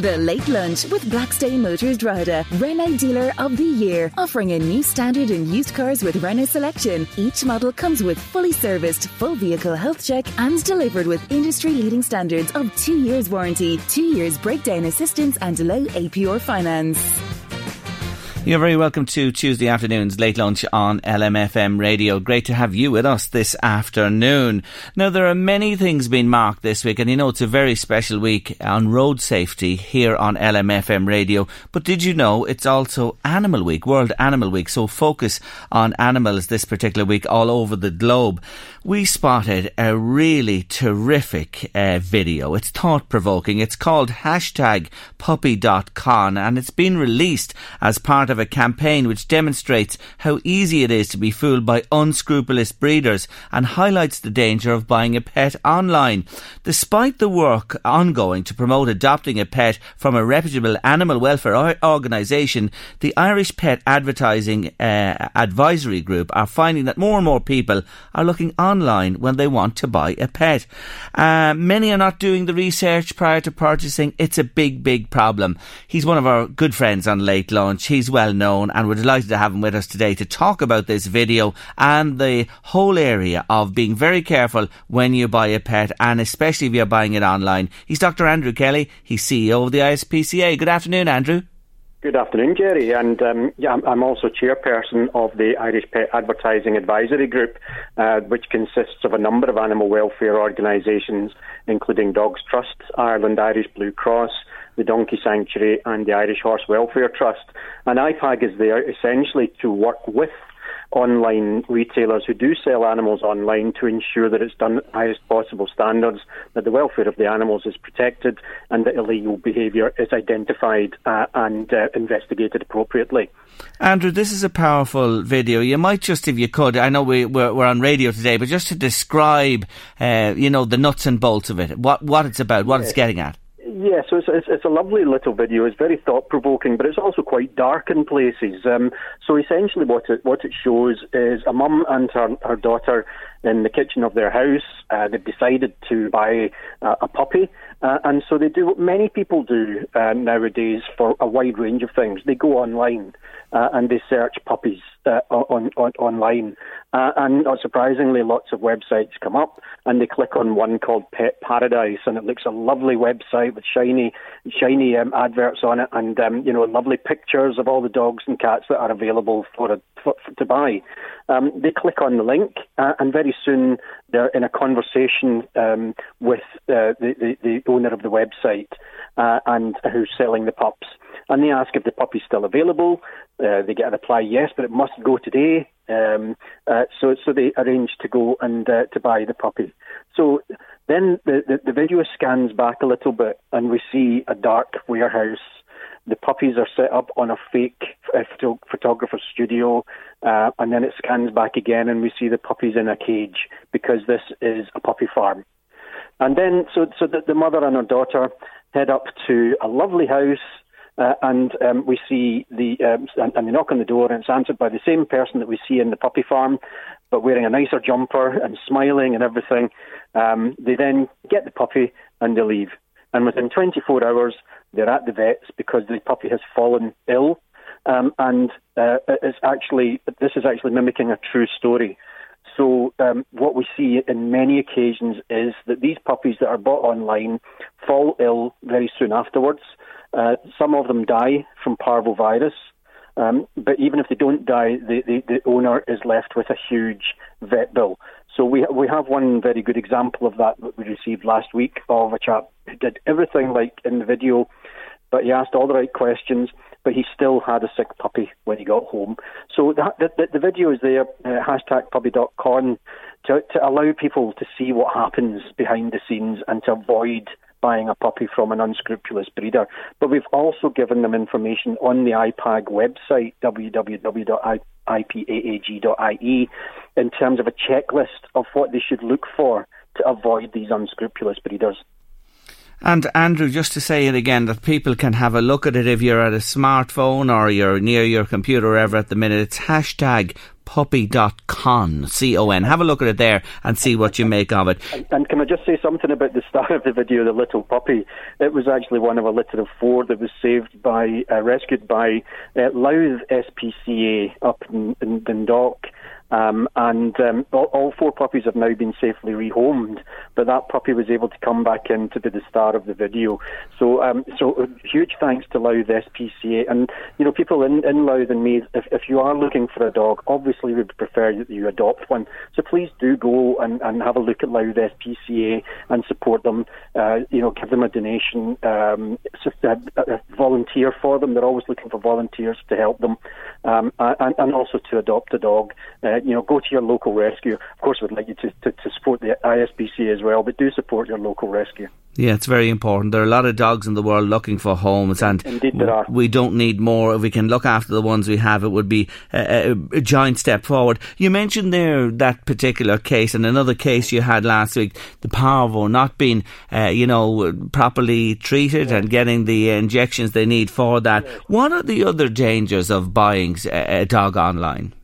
The Late Lunch with Blackstone Motors Drogheda, Renault Dealer of the Year, offering a new standard in used cars with Renault selection. Each model comes with fully serviced, full vehicle health check and delivered with industry-leading standards of two years warranty, two years breakdown assistance and low APR finance. You're very welcome to Tuesday afternoon's late lunch on LMFM radio. Great to have you with us this afternoon. Now, there are many things being marked this week, and you know it's a very special week on road safety here on LMFM radio. But did you know it's also Animal Week, World Animal Week? So focus on animals this particular week all over the globe. We spotted a really terrific uh, video. It's thought provoking. It's called hashtag puppy.con and it's been released as part of a campaign which demonstrates how easy it is to be fooled by unscrupulous breeders and highlights the danger of buying a pet online. Despite the work ongoing to promote adopting a pet from a reputable animal welfare organisation, the Irish Pet Advertising uh, Advisory Group are finding that more and more people are looking online when they want to buy a pet. Uh, many are not doing the research prior to purchasing. It's a big, big problem. He's one of our good friends on Late Lunch. He's well known, and we're delighted to have him with us today to talk about this video and the whole area of being very careful when you buy a pet, and especially if you're buying it online. He's Dr. Andrew Kelly. He's CEO of the ISPCA. Good afternoon, Andrew. Good afternoon, Jerry. And um, yeah, I'm also chairperson of the Irish Pet Advertising Advisory Group, uh, which consists of a number of animal welfare organisations, including Dogs Trust, Ireland Irish Blue Cross, the Donkey Sanctuary, and the Irish Horse Welfare Trust. And IPAG is there essentially to work with online retailers who do sell animals online to ensure that it's done at the highest possible standards, that the welfare of the animals is protected, and that illegal behaviour is identified uh, and uh, investigated appropriately. Andrew, this is a powerful video. You might just, if you could, I know we, we're, we're on radio today, but just to describe, uh, you know, the nuts and bolts of it, what, what it's about, what yes. it's getting at. Yeah, so it's, it's, it's, a lovely little video. It's very thought provoking, but it's also quite dark in places. Um, so essentially, what it what it shows is a mum and her her daughter in the kitchen of their house. Uh, they've decided to buy uh, a puppy, uh, and so they do what many people do uh, nowadays for a wide range of things. They go online uh, and they search puppies uh, on, on, online. Uh, and not surprisingly, lots of websites come up, and they click on one called Pet Paradise, and it looks a lovely website with shiny, shiny um, adverts on it, and um, you know, lovely pictures of all the dogs and cats that are available for, a, for, for to buy. Um, they click on the link, uh, and very soon they're in a conversation um, with uh, the, the, the owner of the website uh, and who's selling the pups and they ask if the puppy's still available. Uh, they get a reply yes, but it must go today. Um, uh, so, so they arrange to go and uh, to buy the puppy. So then the, the, the video scans back a little bit, and we see a dark warehouse the puppies are set up on a fake uh, photographer's studio, uh, and then it scans back again, and we see the puppies in a cage because this is a puppy farm. And then, so so the, the mother and her daughter head up to a lovely house uh, and um, we see the um, and, they knock on the door, and it's answered by the same person that we see in the puppy farm, but wearing a nicer jumper and smiling and everything. Um, they then get the puppy and they leave, and within 24 hours they're at the vets because the puppy has fallen ill, um, and uh, it's actually this is actually mimicking a true story. So um, what we see in many occasions is that these puppies that are bought online fall ill very soon afterwards. Uh, some of them die from parvovirus, um, but even if they don't die, the, the, the, owner is left with a huge vet bill. So we we have one very good example of that that we received last week of a chap who did everything like in the video, but he asked all the right questions, but he still had a sick puppy when he got home. So the, the, the video is there, uh, hashtag puppy.con, to, to allow people to see what happens behind the scenes and to avoid buying a puppy from an unscrupulous breeder. But we've also given them information on the IPAG website, www.ipaag.ie, in terms of a checklist of what they should look for to avoid these unscrupulous breeders. And Andrew, just to say it again, that people can have a look at it if you're at a smartphone or you're near your computer ever at the minute. It's hashtag puppy.con, C-O-N. Have a look at it there and see what you make of it. And, and, can I just say something about the start of the video, the little puppy? It was actually one of a litter of four that was saved by, uh, rescued by uh, Louth SPCA up in, in Dundalk. Um, and um, all, all, four puppies have now been safely rehomed, but that puppy was able to come back in to be the star of the video. So, um, so uh, huge thanks to Louth SPCA. And you know, people in, in Louth and Meath, if, if you are looking for a dog, obviously we would prefer that you adopt one. So please do go and, and have a look at Louth SPCA and support them. Uh, you know, give them a donation, um, uh, uh, volunteer for them. They're always looking for volunteers to help them, um, and, and also to adopt a dog. Uh, you know, go to your local rescue. Of course, we'd like you to, to, to support the ISPCA as well, but do support your local rescue. Yeah, it's very important. There are a lot of dogs in the world looking for homes, and Indeed there are. we don't need more. If we can look after the ones we have, it would be a, a, a, giant step forward. You mentioned there that particular case, and another case you had last week, the parvo not being, uh, you know, properly treated yeah. and getting the injections they need for that. What are the other dangers of buying a dog online?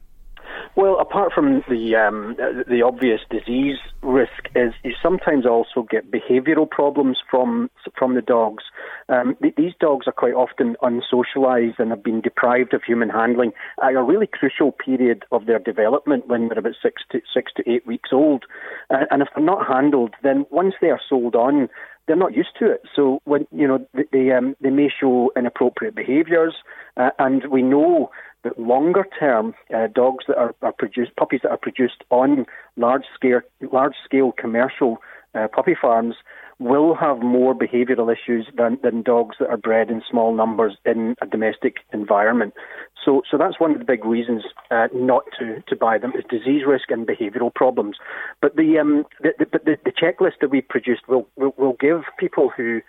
Well, apart from the um, the obvious disease risk, is you sometimes also get behavioural problems from from the dogs. Um, th- these dogs are quite often unsocialised and have been deprived of human handling at a really crucial period of their development when they're about six to six to eight weeks old. Uh, and if they're not handled, then once they are sold on, they're not used to it. So when you know they um, they may show inappropriate behaviours, uh, and we know that longer term uh, dogs that are, are, produced, puppies that are produced on large scale, large scale commercial uh, puppy farms will have more behavioural issues than, than dogs that are bred in small numbers in a domestic environment. So, so that's one of the big reasons uh, not to, to buy them is disease risk and behavioural problems. But the, um, the, the, the, checklist that we produced will, will, will give people who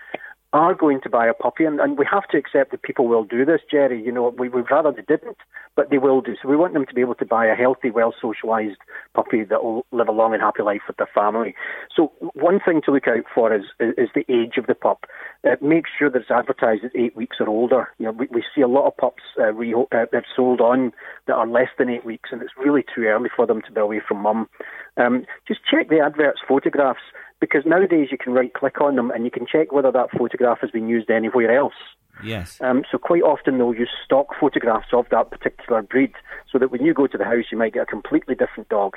are going to buy a puppy, and, and we have to accept that people will do this, Jerry. You know, we would rather they didn't, but they will do. So we want them to be able to buy a healthy, well socialised puppy that will live a long and happy life with their family. So one thing to look out for is is, is the age of the pup. Uh, make sure that it's advertised as eight weeks or older. You know, we, we see a lot of pups uh, re- uh, sold on that are less than eight weeks, and it's really too early for them to be away from mum. Um, just check the adverts photographs because nowadays you can right click on them and you can check whether that photograph has been used anywhere else. Yes. Um, so quite often they'll use stock photographs of that particular breed, so that when you go to the house, you might get a completely different dog.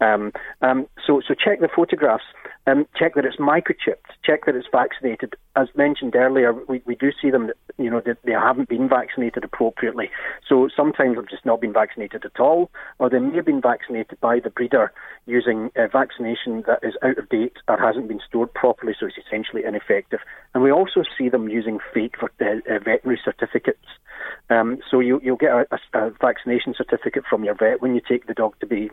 Um, um, so, so check the photographs. Um, check that it's microchipped. Check that it's vaccinated. As mentioned earlier, we, we do see them that you know that they haven't been vaccinated appropriately. So sometimes they've just not been vaccinated at all, or they may have been vaccinated by the breeder using a vaccination that is out of date or hasn't been stored properly, so it's essentially ineffective. And we also see them using fake uh, uh, veterinary certificates. Um, so you, will get a, a, a, vaccination certificate from your vet when you take the dog to be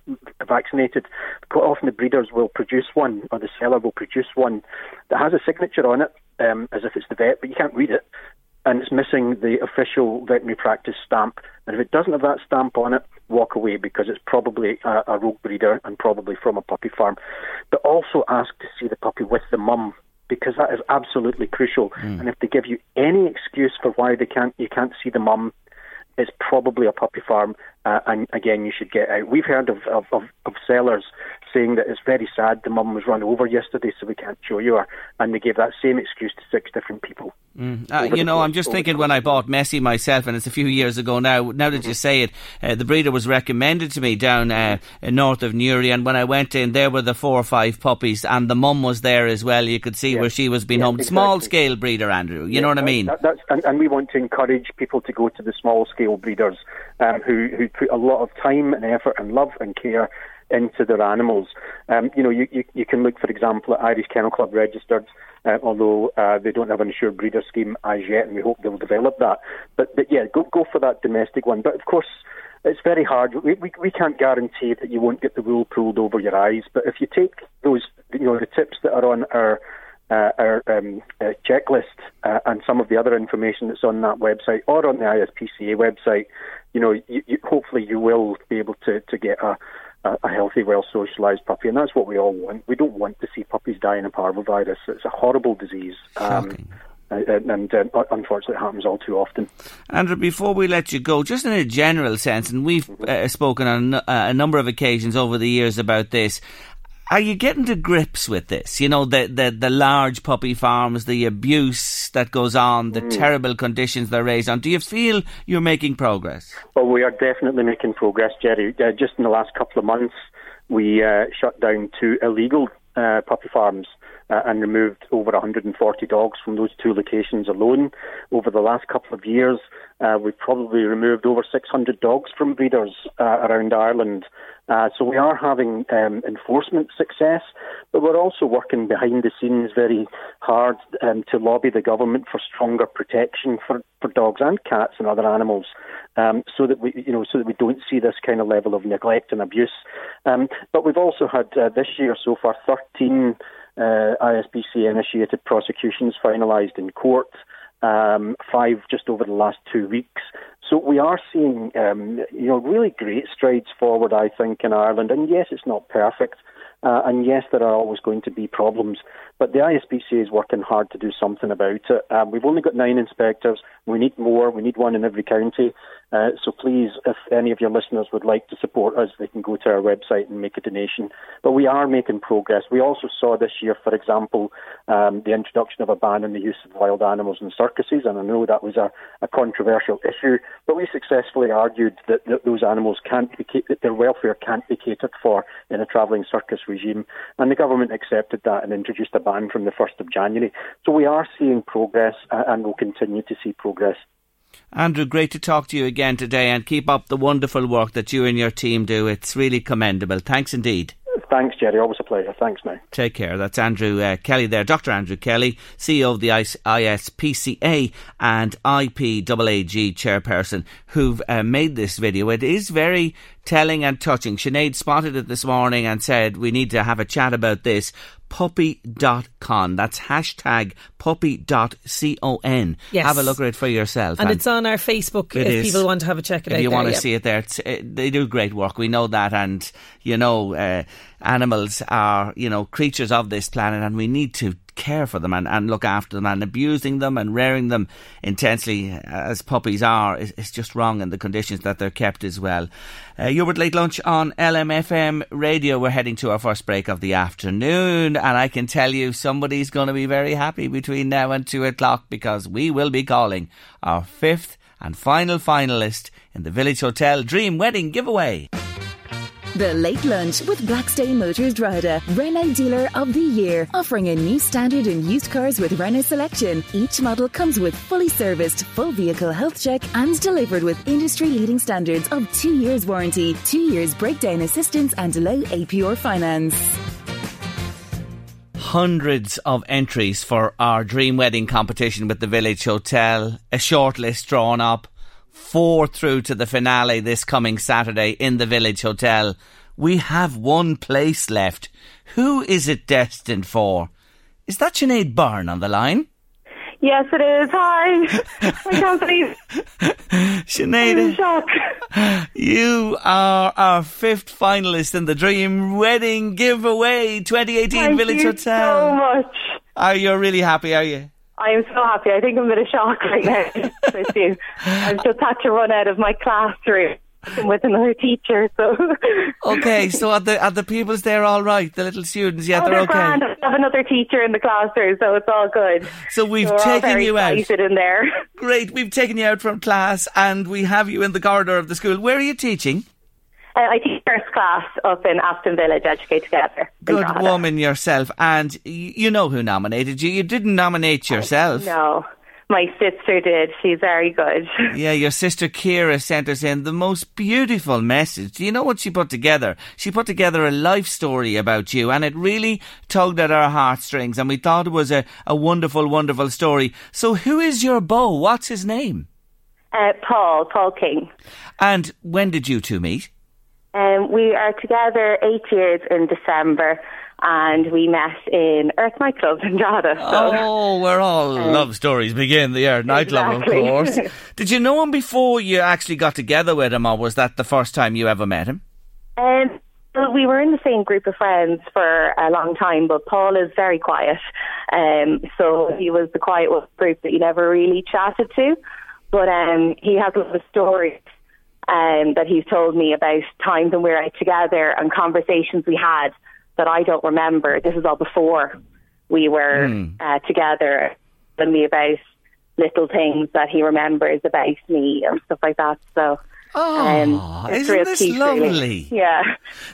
vaccinated. Quite often the breeders will produce one, or the seller will produce one that has a signature on it, um, as if it's the vet, but you can't read it. and it's missing the official veterinary practice stamp. And if it doesn't have that stamp on it, walk away because it's probably a, a rogue breeder and probably from a puppy farm. But also ask to see the puppy with the mum because that is absolutely crucial. Mm. And if they give you any excuse for why they can't, you can't see the mum, it's probably a puppy farm, uh, and again, you should get out. We've heard of, of, of, of sellers saying that it's very sad the mum was run over yesterday, so we can't show you her. And they gave that same excuse to six different people. Mm. Uh, you know, I'm just thinking when I bought Messi myself, and it's a few years ago now. Now that you say it, uh, the breeder was recommended to me down uh, north of Newry, and when I went in, there were the four or five puppies, and the mum was there as well. You could see where she was being home. Exactly. Small scale breeder, Andrew. You know what I mean? That, that's, and, and, we want to encourage people to go to the small scale breeders um, who who put a lot of time and effort and love and care into their animals. Um, you know, you, you, you, can look, for example, at Irish Kennel Club registered, uh, although uh, they don't have an assured breeder scheme as yet, and we hope they'll develop that. But, but yeah, go, go for that domestic one. But of course, it's very hard. We, we, we can't guarantee that you won't get the wool pulled over your eyes. But if you take those, you know, the tips that are on our uh, our um, uh, checklist uh, and some of the other information that's on that website or on the ISPCA website, you know, you, you, hopefully you will be able to, to get a, a, healthy, well socialised puppy, and that's what we all want. We don't want to see puppies dying of parvovirus. It's a horrible disease. Um, and, and uh, unfortunately, it happens all too often. Andrew, before we let you go, just in a general sense, and we've mm-hmm. uh, spoken on uh, a number of occasions over the years about this, are you getting to grips with this? You know, the, the, the large puppy farms, the abuse that goes on, the mm. terrible conditions they're raised on. Do you feel you're making progress? Well, we are definitely making progress, Jerry. Uh, just in the last couple of months, we uh, shut down two illegal uh, puppy farms. Uh, and removed over 140 dogs from those two locations alone. Over the last couple of years, uh, we've probably removed over 600 dogs from breeders uh, around Ireland. Uh, so we are having um, enforcement success, but we're also working behind the scenes very hard um, to lobby the government for stronger protection for, for dogs and cats and other animals, um, so that we, you know, so that we don't see this kind of level of neglect and abuse. Um, but we've also had uh, this year so far 13 uh, ISPCA initiated prosecutions finalised in court um, five just over the last two weeks. So we are seeing, um, you know, really great strides forward, I think, in Ireland. And yes, it's not perfect. Uh, and yes, there are always going to be problems, but the ISPCA is working hard to do something about it. Um, we've only got nine inspectors. We need more. We need one in every county. Uh, so please, if any of your listeners would like to support us, they can go to our website and make a donation. But we are making progress. We also saw this year, for example, um, the introduction of a ban on the use of wild animals in circuses, and I know that was a, a controversial issue, but we successfully argued that, that those animals can't be, that their welfare can't be catered for in a travelling circus regime, and the government accepted that and introduced a ban from the 1st of January. So we are seeing progress, and will continue to see progress. Andrew, great to talk to you again today and keep up the wonderful work that you and your team do. It's really commendable. Thanks indeed. Thanks, Jerry. Always a pleasure. Thanks, now. Take care. That's Andrew uh, Kelly there, Dr. Andrew Kelly, CEO of the ISPCA and IPAG chairperson, who've uh, made this video. It is very telling and touching. Sinead spotted it this morning and said, We need to have a chat about this puppy.con. That's hashtag puppy.con. Yes. Have a look at it for yourself. And, and it's on our Facebook if is. people want to have a check it if out. If you there, want to yeah. see it there, it, they do great work. We know that. And, you know, uh, animals are, you know, creatures of this planet and we need to care for them and, and look after them and abusing them and rearing them intensely as puppies are is, is just wrong in the conditions that they're kept as well. Uh, with Late Lunch on LMFM radio. We're heading to our first break of the afternoon and I can tell you somebody's going to be very happy between now and two o'clock because we will be calling our fifth and final finalist in the Village Hotel Dream Wedding giveaway. The Late Lunch with Blackstone Motors Drogheda, Renault Dealer of the Year, offering a new standard in used cars with Renault selection. Each model comes with fully serviced, full vehicle health check and delivered with industry-leading standards of two years warranty, two years breakdown assistance and low APR finance hundreds of entries for our dream wedding competition with the Village Hotel. A shortlist drawn up four through to the finale this coming Saturday in the Village Hotel. We have one place left. Who is it destined for? Is that Sinead Byrne on the line? Yes, it is. Hi. I can't believe. Sinead, I'm in shock. you are our fifth finalist in the Dream Wedding Giveaway 2018 Thank Village you Hotel. so much. Oh, are you really happy? Are you? I am so happy. I think I'm in a shock right now with you. I've just had to run out of my classroom with another teacher. So Okay, so are the are the pupils there all right? The little students, yeah, oh, they're they're okay. grand. I have another teacher in the classroom, so it's all good. So we've all taken you out. excited in there. Great, we've taken you out from class and we have you in the corridor of the school. Where are you teaching? Uh, I teach first class up in Aston Village, Educate Together. Good woman yourself, and you know who nominated you. You didn't nominate yourself. No, my sister did. She's very good. Yeah, your sister Kira sent us in the most beautiful message. Do you know what she put together? She put together a life story about you, and it really tugged at our heartstrings, and we thought it was a, a wonderful, wonderful story. So, who is your beau? What's his name? Uh, Paul, Paul King. And when did you two meet? Um, we are together eight years in December, and we met in Earth Nightclub in Drogheda. So. Oh, where all love stories begin, the Air nightclub, Exactly. of course. Did you know him before you actually got together with him, or was that the first time you ever met him? Um, well, we were in the same group of friends for a long time, but Paul is very quiet. Um, so he was the quiet group that you never really chatted to. But um, he has a lot of stories um, that he's told me about times when we were out together and conversations we had that I don't remember. This is all before we were uh, together, telling me about little things that he remembers about me and stuff like that. So. Um, Oh, it's isn't this cute, really. lovely? Yeah.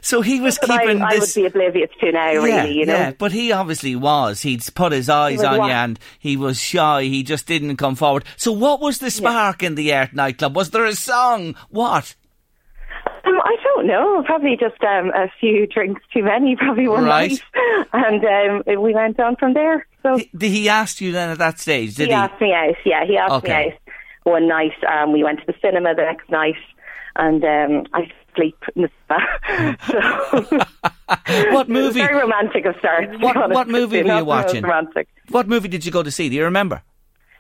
So he was But I, keeping I would be oblivious to now, really, you know. yeah, but he obviously was. He'd put his eyes on what? you and he was shy. He just didn't come forward. So what was the spark in the Art nightclub? Was there a song? What? Um, I don't know. Probably just um, a few drinks too many, probably one Right. night. And um, we went on from there. So He- Did he ask you then at that stage? Did he asked me out. Yeah, he asked Okay. me out one night. Um, we went to the cinema the next night. And um, I sleep in the cinema. so What movie? very romantic of be What- what movie were you Not the most watching? Romantic. What movie did you go to see? Do you remember?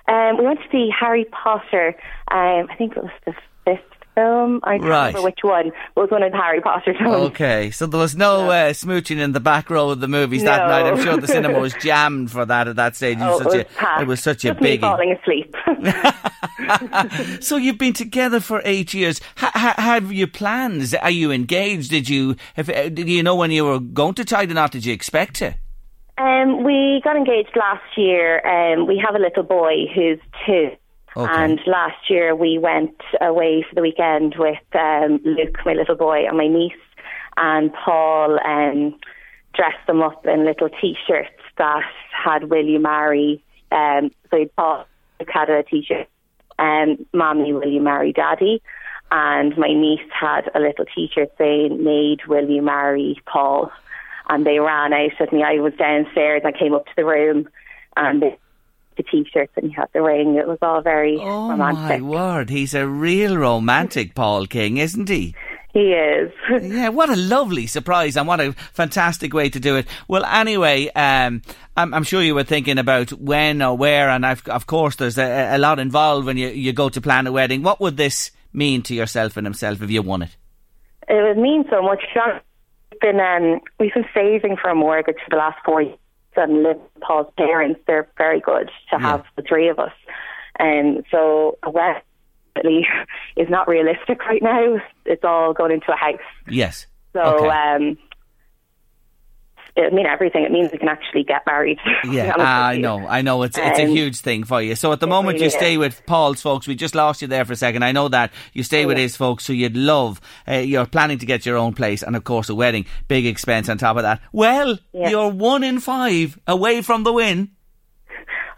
Um, we went to see Harry Potter. Um, I think it was the fifth film. I can't Right. remember which one. It was one of the Harry Potter films. Okay, so there was no uh, smooching in the back row of the movies that night. I'm sure the cinema was jammed for that at that stage. It Oh, was it such was a, it was such a Just me biggie. falling asleep. So you've been together for eight years. Ha- ha- have you plans? Are you engaged? Did you? Have, uh, did you know when you were going to tie the knot? Did you expect to? um, we got engaged last year. Um, we have a little boy who's two. Okay. And last year we went away for the weekend with um, Luke, my little boy, and my niece, and Paul um, dressed them up in little T-shirts that had "Will you marry?" Um, so Paul had a T-shirt, um, "Mommy, will you marry Daddy?" And my niece had a little T-shirt saying, "Maid, will you marry Paul?" And they ran out at me. I was downstairs. I came up to the room, and they the t-shirts and he had the ring. It was all very Oh romantic. my word! He's a real romantic, Paul King, isn't he? He is. Yeah, what a lovely surprise and what a fantastic way to do it. Well, anyway, um, I'm, I'm sure you were thinking about when or where, and I've, of course, there's a, a lot involved when you, you go to plan a wedding. What would this mean to yourself and himself if you won it? it would mean so much. We've been um, we've been saving for a mortgage for the last four years and live with Paul's parents. They're very good to have the three of us, and so a wedding is not realistic right now. It's all going into a house. Yes. So Okay. um, it mean everything. It means we can actually get married. Yeah, I know, I know. It's it's a Um, huge thing for you. So at the moment you stay is. with Paul's folks. We just lost you there for a second. I know that you stay with yeah. his folks, so you'd love. Uh, you're planning to get your own place, and of course a wedding, big expense on top of that. Well, Yeah. you're one in five away from the win.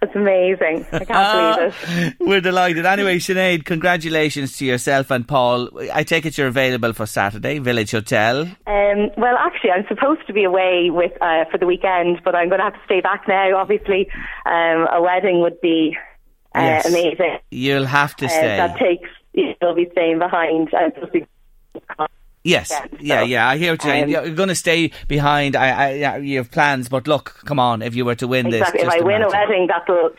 It's amazing. I can't believe it. We're delighted. Anyway, Sinead, congratulations to yourself and Paul. I take it you're available for Saturday, Village Hotel. Um, well, actually, I'm supposed to be away with uh, for the weekend, but I'm going to have to stay back now. Obviously, um, a wedding would be uh, Yes. amazing. You'll have to Uh, stay. that takes you'll be staying behind. I'm supposed to be- Yes, Yeah, yeah, so, yeah. I hear what you're saying. um, You're going to stay behind. I, I, you have plans, but look, come on. If you were to win exactly. this, If just I win a wedding, that'll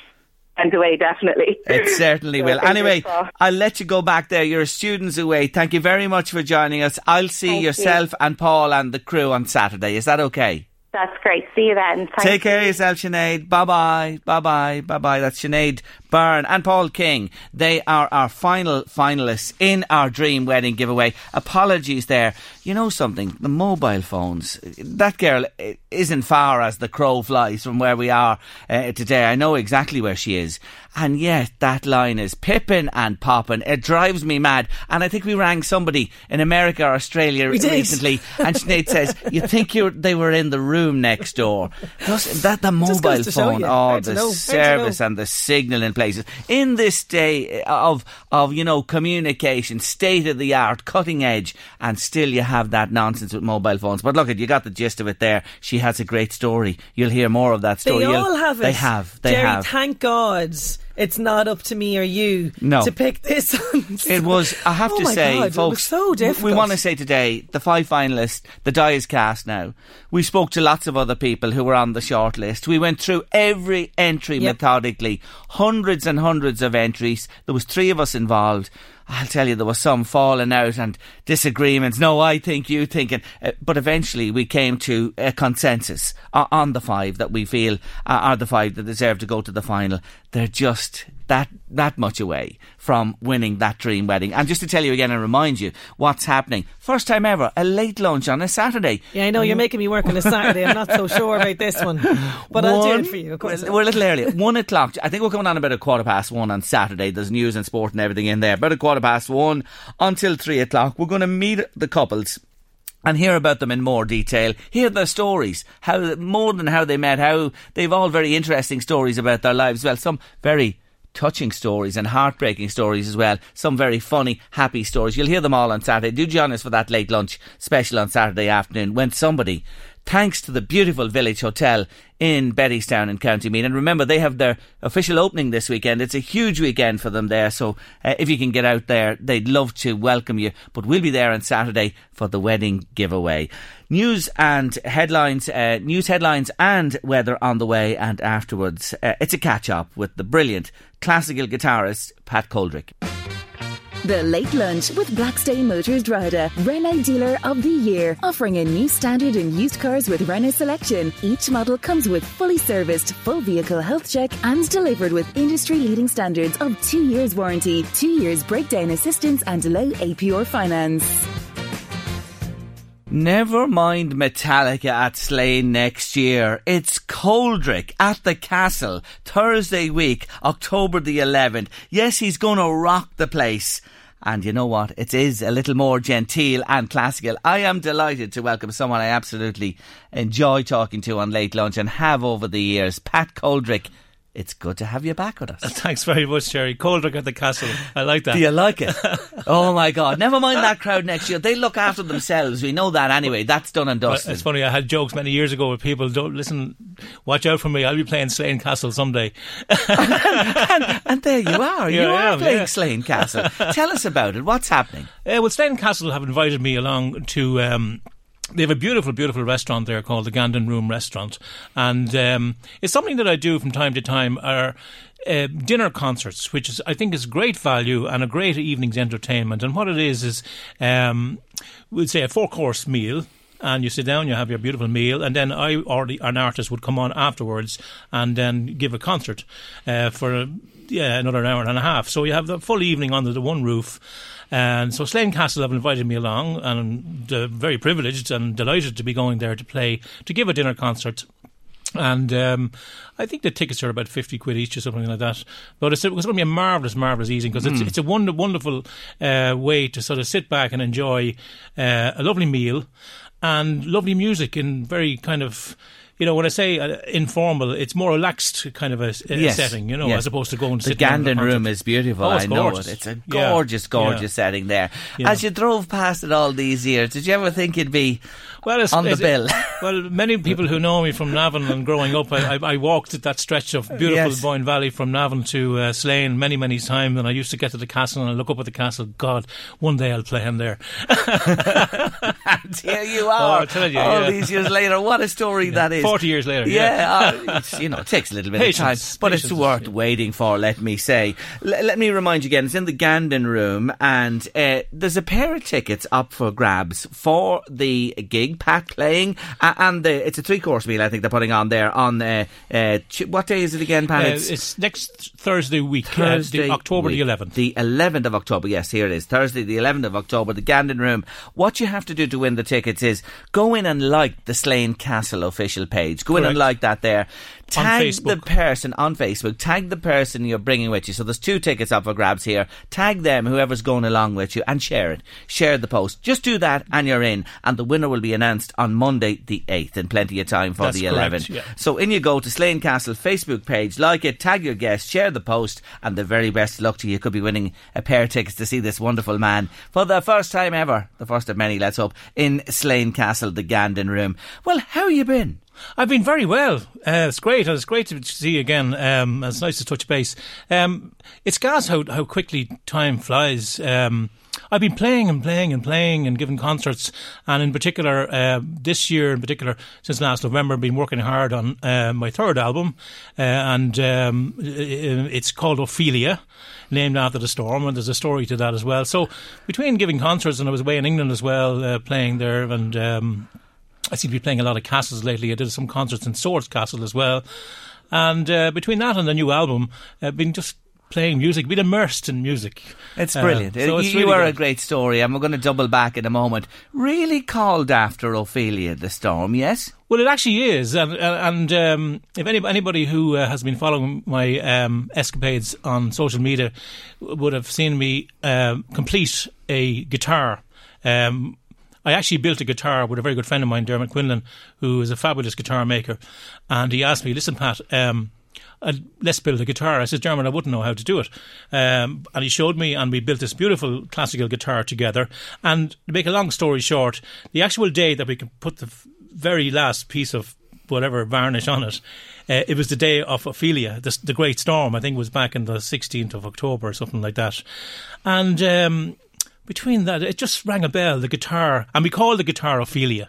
weekend away, definitely. It certainly so will. Anyway, I'll let you go back there. You're students away. Thank you very much for joining us. I'll see Thank yourself you. and Paul and the crew on Saturday. Is that okay? That's great. See you then. Thank Take care of yourself, Sinead. Bye bye. Bye bye. Bye bye. That's Sinead Byrne and Paul King. They are our final finalists in our Dream Wedding giveaway. Apologies there. You know something? The mobile phones. That girl isn't far as the crow flies from where we are uh, today. I know exactly where she is. And yet that line is pipping and popping. It drives me mad. And I think we rang somebody in America or Australia recently, and Sinead says, "You think they were in the room next door?" that the mobile phone, oh, the service and the signal in places in this day of of you know communication, state of the art, cutting edge, and still you have that nonsense with mobile phones. But look, at you got the gist of it there. She has a great story. You'll hear more of that story. They You'll, all have it. They have. They Jerry, have. Thank God it's not up to me or you no. to pick this. it was. I have oh to say, God, folks, so difficult. we want to say today the five finalists. The die is cast now. We spoke to lots of other people who were on the short list. We went through every entry yep. methodically, hundreds and hundreds of entries. There was three of us involved. I'll tell you, there was some falling out and disagreements. No, I think, you think. And, uh, but eventually we came to a consensus uh, on the five that we feel uh, are the five that deserve to go to the final. They're just that that much away from winning that dream wedding. And just to tell you again and remind you what's happening. First time ever, a late lunch on a Saturday. Yeah, I know you're mm. making me work on a Saturday. I'm not so sure about this one, but one, I'll do it for you. Of course, we're a little early. one o'clock. I think we're coming on about a quarter past one on Saturday. There's news and sport and everything in there. About a quarter past one until three o'clock. We're going to meet the couples and hear about them in more detail. Hear their stories, how more than how they met, how they've all very interesting stories about their lives. Well, some very touching stories and heartbreaking stories as well. Some very funny, happy stories. You'll hear them all on Saturday. Do join us for that late lunch special on Saturday afternoon when somebody thanks to the beautiful Village Hotel in Bettystown in County Meath. And remember, they have their official opening this weekend. It's a huge weekend for them there. So uh, if you can get out there, they'd love to welcome you. But we'll be there on Saturday for the wedding giveaway. News and headlines, uh, news headlines and weather on the way and afterwards. Uh, it's a catch up with the brilliant classical guitarist Pat Coldrick. The Late Lunch with Blackstone Motors Drogheda, Renault Dealer of the Year, offering a new standard in used cars with Renault selection. Each model comes with fully serviced, full vehicle health check and delivered with industry-leading standards of two years warranty, two years breakdown assistance and low APR finance. Never mind Metallica at Slane next year. It's Coldrick at the Castle, Thursday week, October the 11th. Yes, he's going to rock the place. And you know what? It is a little more genteel and classical. I am delighted to welcome someone I absolutely enjoy talking to on late lunch and have over the years, Pat Coldrick it's good to have you back with us. Thanks very much, Jerry. Coldrick at the castle. I like that. Do you like it? oh my God! Never mind that crowd next year. They look after themselves. We know that anyway. That's done and dusted. It's funny. I had jokes many years ago with people. Don't listen. Watch out for me. I'll be playing Slane Castle someday. and, and, there you are. Yeah, you are am, playing yeah. Slane Castle. Tell us about it. What's happening? Uh, well, Slane Castle have invited me along to. Um, they have a beautiful, beautiful restaurant there called the Gandon Room Restaurant, and um, it's something that I do from time to time. Are uh, dinner concerts, which is I think is great value and a great evening's entertainment. And what it is is, um, we'd say a four course meal. And you sit down, you have your beautiful meal, and then I or the, an artist would come on afterwards and then give a concert uh, for yeah another hour and a half. So you have the full evening under the one roof. And so Slane Castle have invited me along, and I'm very privileged and delighted to be going there to play, to give a dinner concert and um, I think the tickets are about 50 quid each or something like that. But it's, it's going to be a marvellous, marvellous evening because mm. it's, hmm. it's a wonder, wonderful uh, way to sort of sit back and enjoy uh, a lovely meal and lovely music in very kind of you know, when I say uh, informal, it's more relaxed kind of a, a yes. setting, you know, yes. as opposed to going to the Gandon room is beautiful. Oh, I know gorgeous. it. It's a gorgeous, yeah. gorgeous yeah. setting there. Yeah. As you drove past it all these years, did you ever think it'd be well, it's, on the bill? well, many people who know me from Navan and growing up, I, I, I walked that stretch of beautiful yes. Boyne Valley from Navan to uh, Slane many, many times, and I used to get to the castle and I look up at the castle. God, one day I'll play him there. and here you are. Oh, you, all these years later, what a story that is. 40 years later. Yeah, uh, it's, you know, it takes a little bit Patience, of time, but patience it's worth yeah. waiting for. Let me say. L- let me remind you again. It's in the Gandon Room, and uh, there's a pair of tickets up for grabs for the gig. Pat playing, uh, and the, it's a three course meal. I think they're putting on there on uh, uh, Ch- what day is it again, Pat? Uh, it's next Thursday week, uh, Thursday, the October week. the 11th. The 11th of October. Yes, here it is. Thursday, the 11th of October, the Gandon Room. What you have to do to win the tickets is go in and like the Slane Castle official page. Go in and like that there. Tag the person on Facebook. Tag the person you're bringing with you. So there's two tickets up for grabs here. Tag them, whoever's going along with you, and share it. Share the post. Just do that, and you're in. And the winner will be announced on Monday, the 8th, and plenty of time for That's the 11th. yeah. So in you go to Slane Castle Facebook page, like it, tag your guest, share the post, and the very best luck to you. You could be winning a pair of tickets to see this wonderful man for the first time ever, the first of many, let's hope, in Slane Castle, the Gandon Room. Well, how you been? I've been very well. Uh, it's great. It's great to see you again. Um, it's nice to touch base. Um, it's gas how how quickly time flies. Um, I've been playing and playing and playing and giving concerts, and in particular, uh, this year in particular, since last November, I've been working hard on uh, my third album, uh, and um, it's called Ophelia, named after the storm, and there's a story to that as well. So between giving concerts and I was away in England as well, uh, playing there, and um, I seem to be playing a lot of castles lately. I did some concerts in Swords Castle as well. And uh, between that and the new album, I've been just playing music, been immersed in music. It's Uh, brilliant. so you it's you really are a great story, and we're going to double back in a moment. Really called after Ophelia the Storm, yes? Well, it actually is, and and um, if any, anybody who uh, has been following my um, escapades on social media would have seen me um, complete a guitar. Um, I actually built a guitar with a very good friend of mine, Dermot Quinlan, who is a fabulous guitar maker, and he asked me, "Listen, Pat." Um, uh, let's build a guitar. I said, German, I wouldn't know how to do it. Um, and he showed me, and we built this beautiful classical guitar together. And to make a long story short, the actual day that we could put the very last piece of whatever varnish on it, uh, it was the day of Ophelia, the, the Great Storm. I think was back in the 16th of October or something like that. And um, between that, it just rang a bell, the guitar. And we called the guitar Ophelia.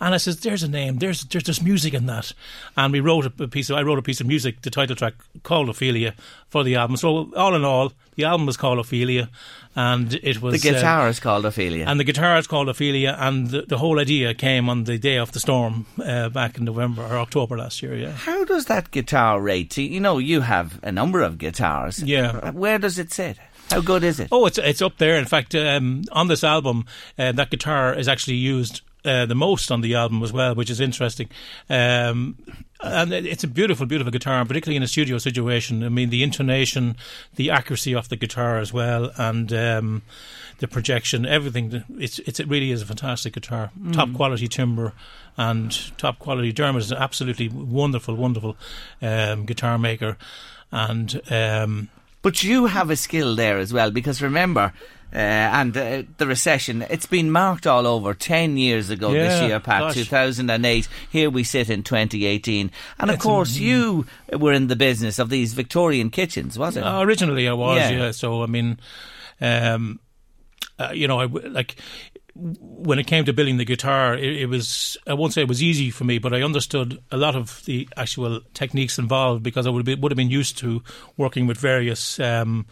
And I says, "There's a name. There's there's there's music in that." And we wrote a, piece. Of, I wrote a piece of music, the title track called Ophelia for the album. So all in all, the album was called Ophelia, and it was The uh, guitar is called Ophelia. and the guitar is called Ophelia, and the, the whole idea came on the day of the storm uh, back in November or October last year. Yeah. How does that guitar rate? You know, you have a number of guitars. Yeah. Where does it sit? How good is it? Oh, it's it's up there. In fact, um, on this album, uh, that guitar is actually used uh, the most on the album as well, which is interesting. Um, and it's a beautiful, beautiful guitar, particularly in a studio situation. I mean, the intonation, the accuracy of the guitar as well, and um, the projection, everything. It's, it's it really is a fantastic guitar. Top quality timbre and top quality. Dermot is an absolutely wonderful, wonderful um, guitar maker, and. But you have a skill there as well, because remember, uh, and uh, the recession, it's been marked all over 10 years ago this year, Pat, gosh. 2008. Here we sit in 2018. And of course, am- you were in the business of these Victorian kitchens, was it? Uh, originally, I was, Yeah. yeah. So, I mean, um, uh, you know, I, like when it came to building the guitar, it, it was I won't say it was easy for me, but I understood a lot of the actual techniques involved because I would be, would have been used to working with various um,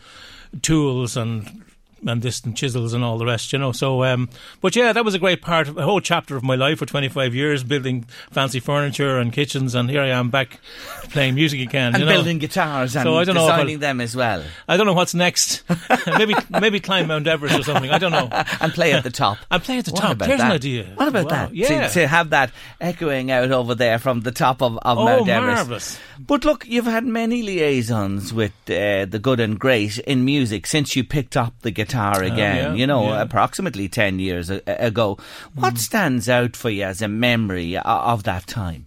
tools and and this and chisels and all the rest, you know. So, um, but yeah, that was a great part, of, a whole chapter of my life for 25 years, building fancy furniture and kitchens, and here I am back playing music again. and you know. building guitars and So I don't know designing them as well. I don't know what's next. maybe maybe climb Mount Everest or something. I don't know. And play at the top. And play at the What top. about There's that? an idea. What about Wow, that? Yeah. To, to have that echoing out over there from the top of, of oh, Mount Everest. marvellous. But look, you've had many liaisons with uh, the good and great in music since you picked up the guitar again, yeah, you know, yeah. approximately 10 years a- ago. What stands out for you as a memory o- of that time?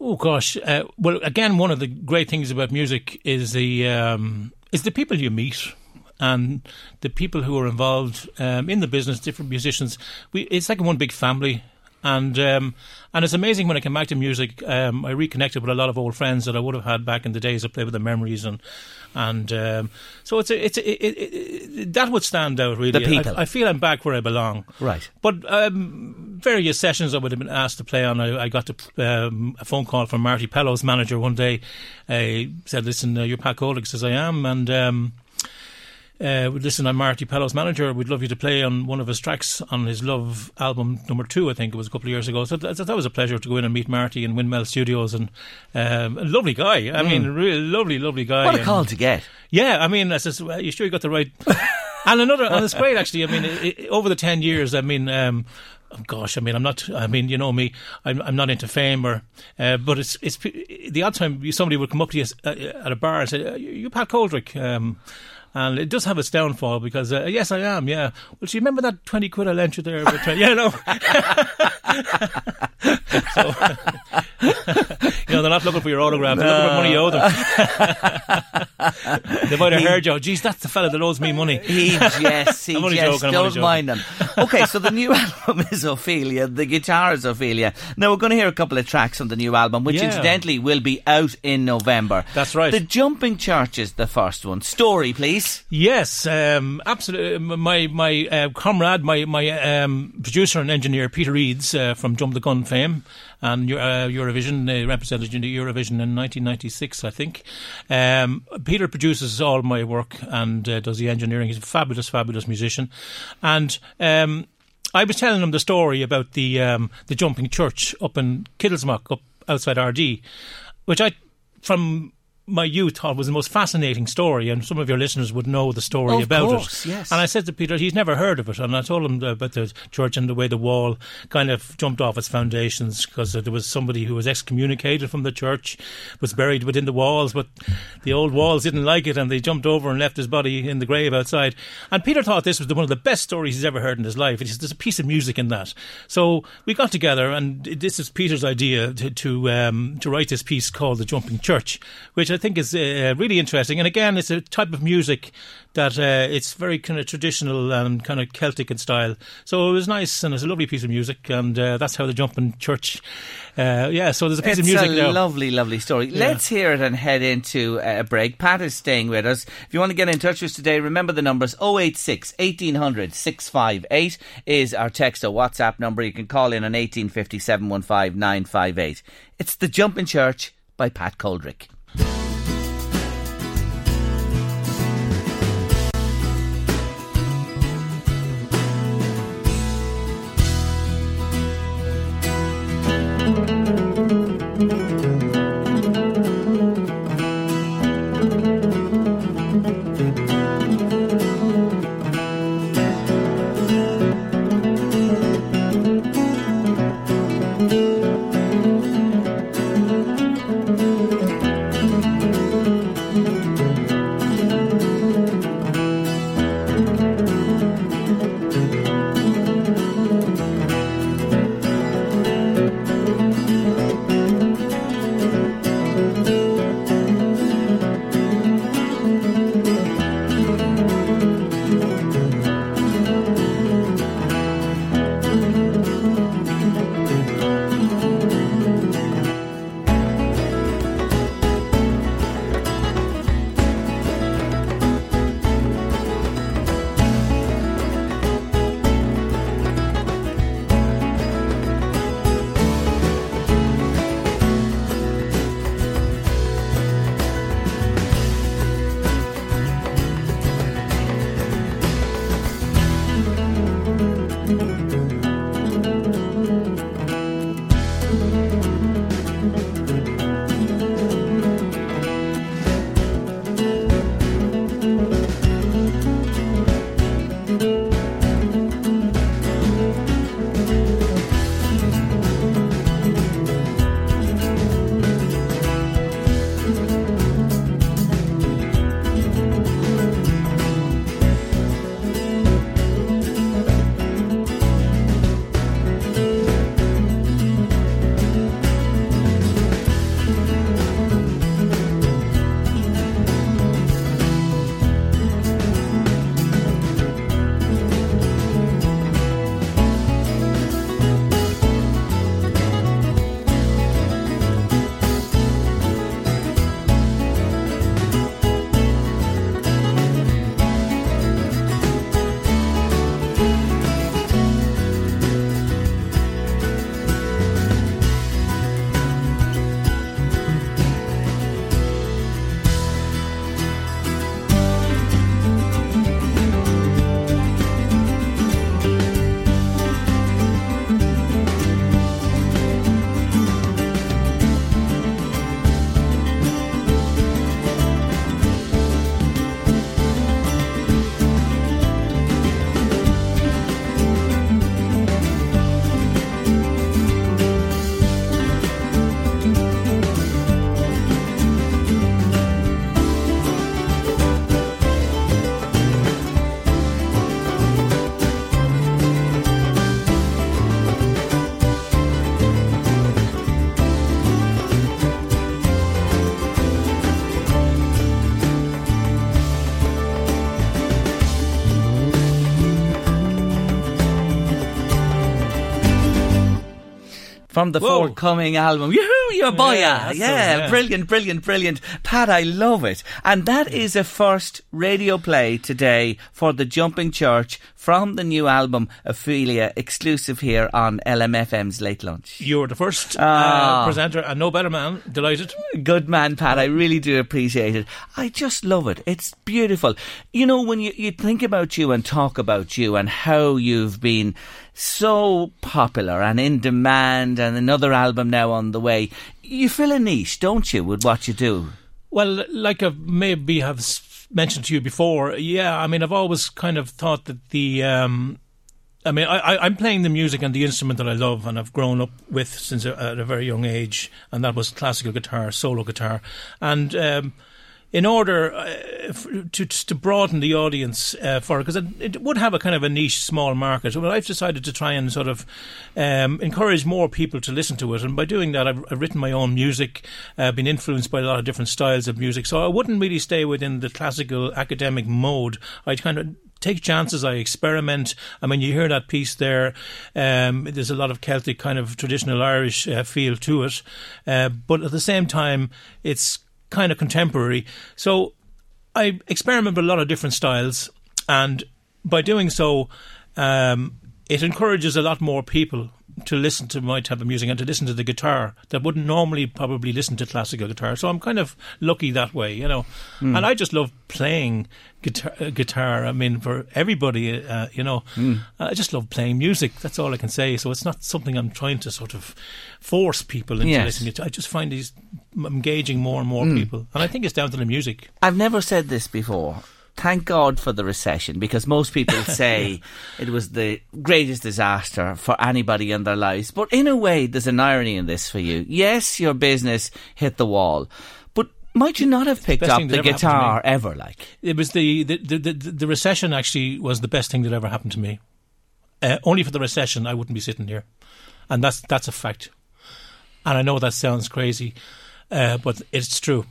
Oh gosh. Uh, well, again, one of the great things about music is the um, is the people you meet. And the people who are involved um, in the business, different musicians, we, it's like one big family. And um, and it's amazing when I came back to music. Um, I reconnected with a lot of old friends that I would have had back in the days. I play with the memories and and um, so it's a, it's a, it, it, it, that would stand out really. The people. I, I, feel I'm back where I belong. Right. But um, various sessions I would have been asked to play on. I, I got to, um, a phone call from Marty Pellow's manager one day. He said, "Listen, uh, you're Pat Coldrick." Says I am, and um, uh, listen, I'm Marty Pellow's manager. We'd love you to play on one of his tracks on his Love album number two, I think it was a couple of years ago. So that, that was a pleasure to go in and meet Marty in Windmill Studios. And um, a lovely guy. I mm. mean, really lovely, lovely guy. What a call to get. Yeah, I mean, I says, well, you sure you got the right. and another, and it's great actually. I mean, it, it, over the 10 years, I mean, um, oh gosh, I mean, I'm not. I mean, you know me. I'm, I'm not into fame, or uh, but it's it's the odd time somebody would come up to you uh, at a bar and say, "You Pat Coldrick." Um, and it does have its downfall because uh, yes, I am. Yeah. Well, do you remember that twenty quid I lent you there? But, uh, yeah, no. so, you know, they're not looking for your autograph. They're looking for money you owe them. they might have he, heard you. Geez, that's the fella that owes me money. He yes, he joking, don't mind them. Okay, so the new album is Ophelia. The guitar is Ophelia. Now we're going to hear a couple of tracks on the new album, which yeah. incidentally will be out in November. That's right. The Jumping Church is the first one. Story, please. Yes, um, absolutely. My my uh, comrade, my my um, producer and engineer Peter Eades uh, from Jump the Gun fame and uh, Eurovision. They represented Eurovision in 1996, I think. Um, Peter produces all my work and uh, does the engineering. He's a fabulous, fabulous musician. And um, I was telling him the story about the um, the jumping church up in Kildemock, up outside Ardee, which I, from my youth thought was the most fascinating story, and some of your listeners would know the story oh, about course, it. Yes. And I said to Peter, he's never heard of it, and I told him about the church and the way the wall kind of jumped off its foundations because there was somebody who was excommunicated from the church, was buried within the walls, but the old walls didn't like it, and they jumped over and left his body in the grave outside. And Peter thought this was one of the best stories he's ever heard in his life. He said, "There's a piece of music in that." So we got together, and this is Peter's idea to to, um, to write this piece called "The Jumping Church," which I think is. Uh, really interesting. And again, it's a type of music that uh, it's very kind of traditional and kind of Celtic in style. So it was nice and it's a lovely piece of music, and uh, that's how the Jumping Church. Uh, yeah, so there's a piece it's of music a now. lovely, lovely story. Yeah. Let's hear it and head into a break. Pat is staying with us. If you want to get in touch with us today, remember the numbers 086 1800 658 is our text or WhatsApp number. You can call in on 1850 715 958. It's The Jumping Church by Pat Coldrick. From the Whoa. forthcoming album. Yoo-hoo, your boy! Yeah, Yeah, yeah. brilliant, brilliant, brilliant. Pat, I love it. And that is a first radio play today for the Jumping Church from the new album Ophelia, exclusive here on LMFM's Late Lunch. You're the first Ah. uh, presenter and no better man. Delighted. Good man, Pat. I really do appreciate it. I just love it. It's beautiful. You know, when you, you think about you and talk about you and how you've been so popular and in demand and another album now on the way, you fill a niche, don't you, with what you do? Well, like I maybe have mentioned to you before, yeah. I mean, I've always kind of thought that the. Um, I mean, I, I'm playing the music and the instrument that I love and I've grown up with since a, at a very young age, and that was classical guitar, solo guitar, and. Um, in order uh, to to broaden the audience uh, for it, because it, it would have a kind of a niche, small market. Well, I've decided to try and sort of um, encourage more people to listen to it, and by doing that, I've, I've written my own music, uh, been influenced by a lot of different styles of music. So I wouldn't really stay within the classical academic mode. I'd kind of take chances. I experiment. I mean, you hear that piece there. Um, there's a lot of Celtic kind of traditional Irish uh, feel to it, uh, but at the same time, it's kind of contemporary. So I experiment with a lot of different styles, and by doing so, um, it encourages a lot more people to listen to my type of music and to listen to the guitar that wouldn't normally probably listen to classical guitar. So I'm kind of lucky that way, you know. Hmm. And I just love playing guitar. Uh, guitar. I mean, for everybody, uh, you know, Hmm. I just love playing music. That's all I can say. So it's not something I'm trying to sort of force people into Yes. listening to. I just find these engaging more and more people, and I think it's down to the music. I've never said this before. Thank God for the recession because most people say it was the greatest disaster for anybody in their lives. But in a way, there's an irony in this for you. Yes, your business hit the wall, but might you not have picked best up the ever happened to me. guitar ever? Like, It was the the, the, the the recession actually was the best thing that ever happened to me. Uh, only for the recession, I wouldn't be sitting here, and that's that's a fact. And I know that sounds crazy, uh, but it's true.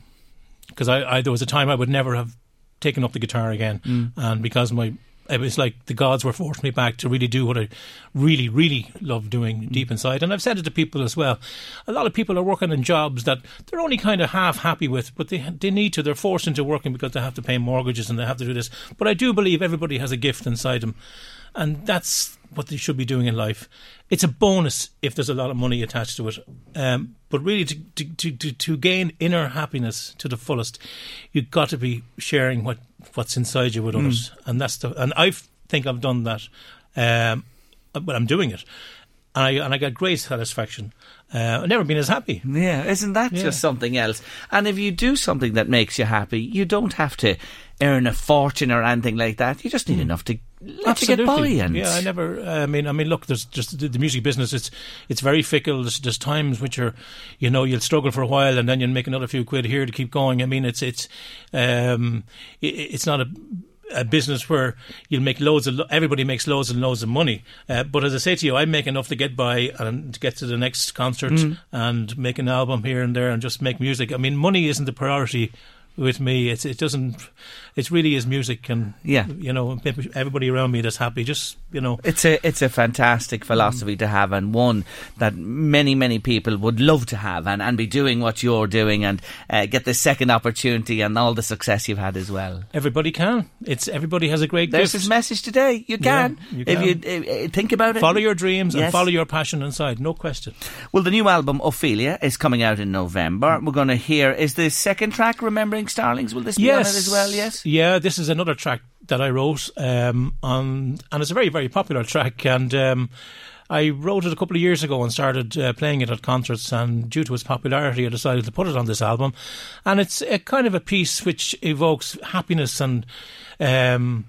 Because I, I there was a time I would never have taken up the guitar again, Mm. and because my it was like the gods were forcing me back to really do what I really, really love doing deep inside. And I've said it to people as well. A lot of people are working in jobs that they're only kind of half happy with, but they they need to. They're forced into working because they have to pay mortgages and they have to do this. But I do believe everybody has a gift inside them, and that's what they should be doing in life. It's a bonus if there's a lot of money attached to it. Um, but really, to, to, to, to, gain inner happiness to the fullest, you've got to be sharing what, what's inside you with others, and that's the. And I think I've done that, um, but I'm doing it, and I and I got great satisfaction. Uh, I've never been as happy. yeah, isn't that Yeah. just something else? And if you do something that makes you happy, you don't have to earn a fortune or anything like that. You just need enough to let you get by. Yeah, I never. I mean, I mean, look, there's just the, the music business. It's it's very fickle. There's, there's times which are, you know, you'll struggle for a while and then you'll make another few quid here to keep going. I mean, it's it's um, it, it's not a. A business where you'll make loads of everybody makes loads and loads of money, uh, but as I say to you, I make enough to get by and to get to the next concert Mm. and make an album here and there and just make music. I mean, money isn't the priority with me. It's it doesn't. It really is music and Yeah. you know everybody around me that's happy. Just you know It's a it's a fantastic philosophy to have and one that many many people would love to have and, and be doing what you're doing and uh, get the second opportunity and all the success you've had as well. Everybody can. It's everybody has a great There's gift. his message today. You Yeah, can if you uh, uh, think about it. follow your dreams and follow your passion inside. No question. Well, the new album Ophelia is coming out in November. We're going to hear is the second track Remembering Starlings. Will this be on it as well? Yes. Yeah, this is another track that I wrote um, on, and it's a very very popular track. And um, I wrote it a couple of years ago and started uh, playing it at concerts. And due to its popularity, I decided to put it on this album. And it's a kind of a piece which evokes happiness and um,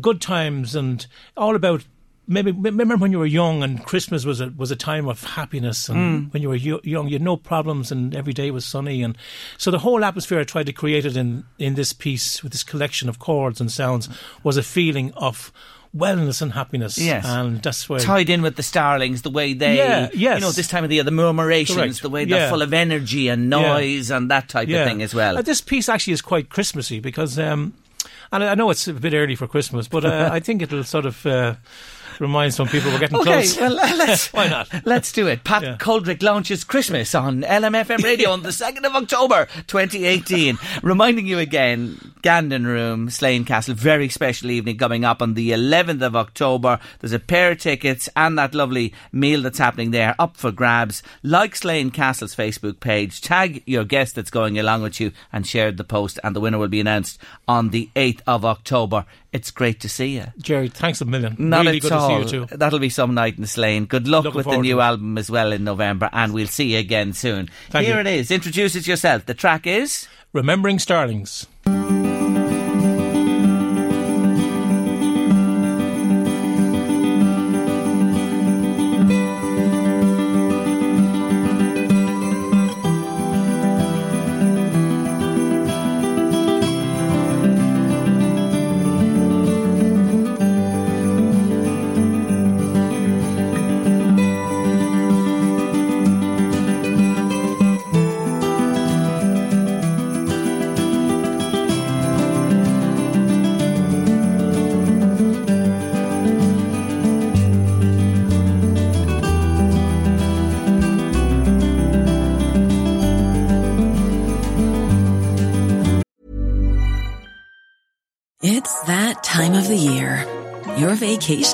good times and all about. Maybe remember when you were young and Christmas was a was a time of happiness, and when you were yo- young, you had no problems, and every day was sunny, and so the whole atmosphere I tried to create it in in this piece with this collection of chords and sounds was a feeling of wellness and happiness. Yes. and that's why Tied in with the starlings, the way they, Yeah, yes. you know, this time of the year, the murmurations, Correct. the way they're Yeah. full of energy and noise and that type of thing as well. Uh, this piece actually is quite Christmassy because, um, and I I know it's a bit early for Christmas, but uh, I think it'll sort of. Uh, Remind some people we're getting Okay, close. well, uh, let's Why not? Let's do it. Pat Yeah. Coldrick launches Christmas on LMFM radio on the 2nd of October 2018. Reminding you again, Gandon Room, Slane Castle, very special evening coming up on the 11th of October. There's a pair of tickets and that lovely meal that's happening there up for grabs. Like Slane Castle's Facebook page, tag your guest that's going along with you and share the post and the winner will be announced on the 8th of October. It's great to see you. Jerry, thanks a million. Not really at good all. to see you too. That'll be some night in the Slane. Good luck Looking with the new album as well in November, and we'll see you again soon. Thank Here you. it is. Introduces yourself. The track is. Remembering Starlings.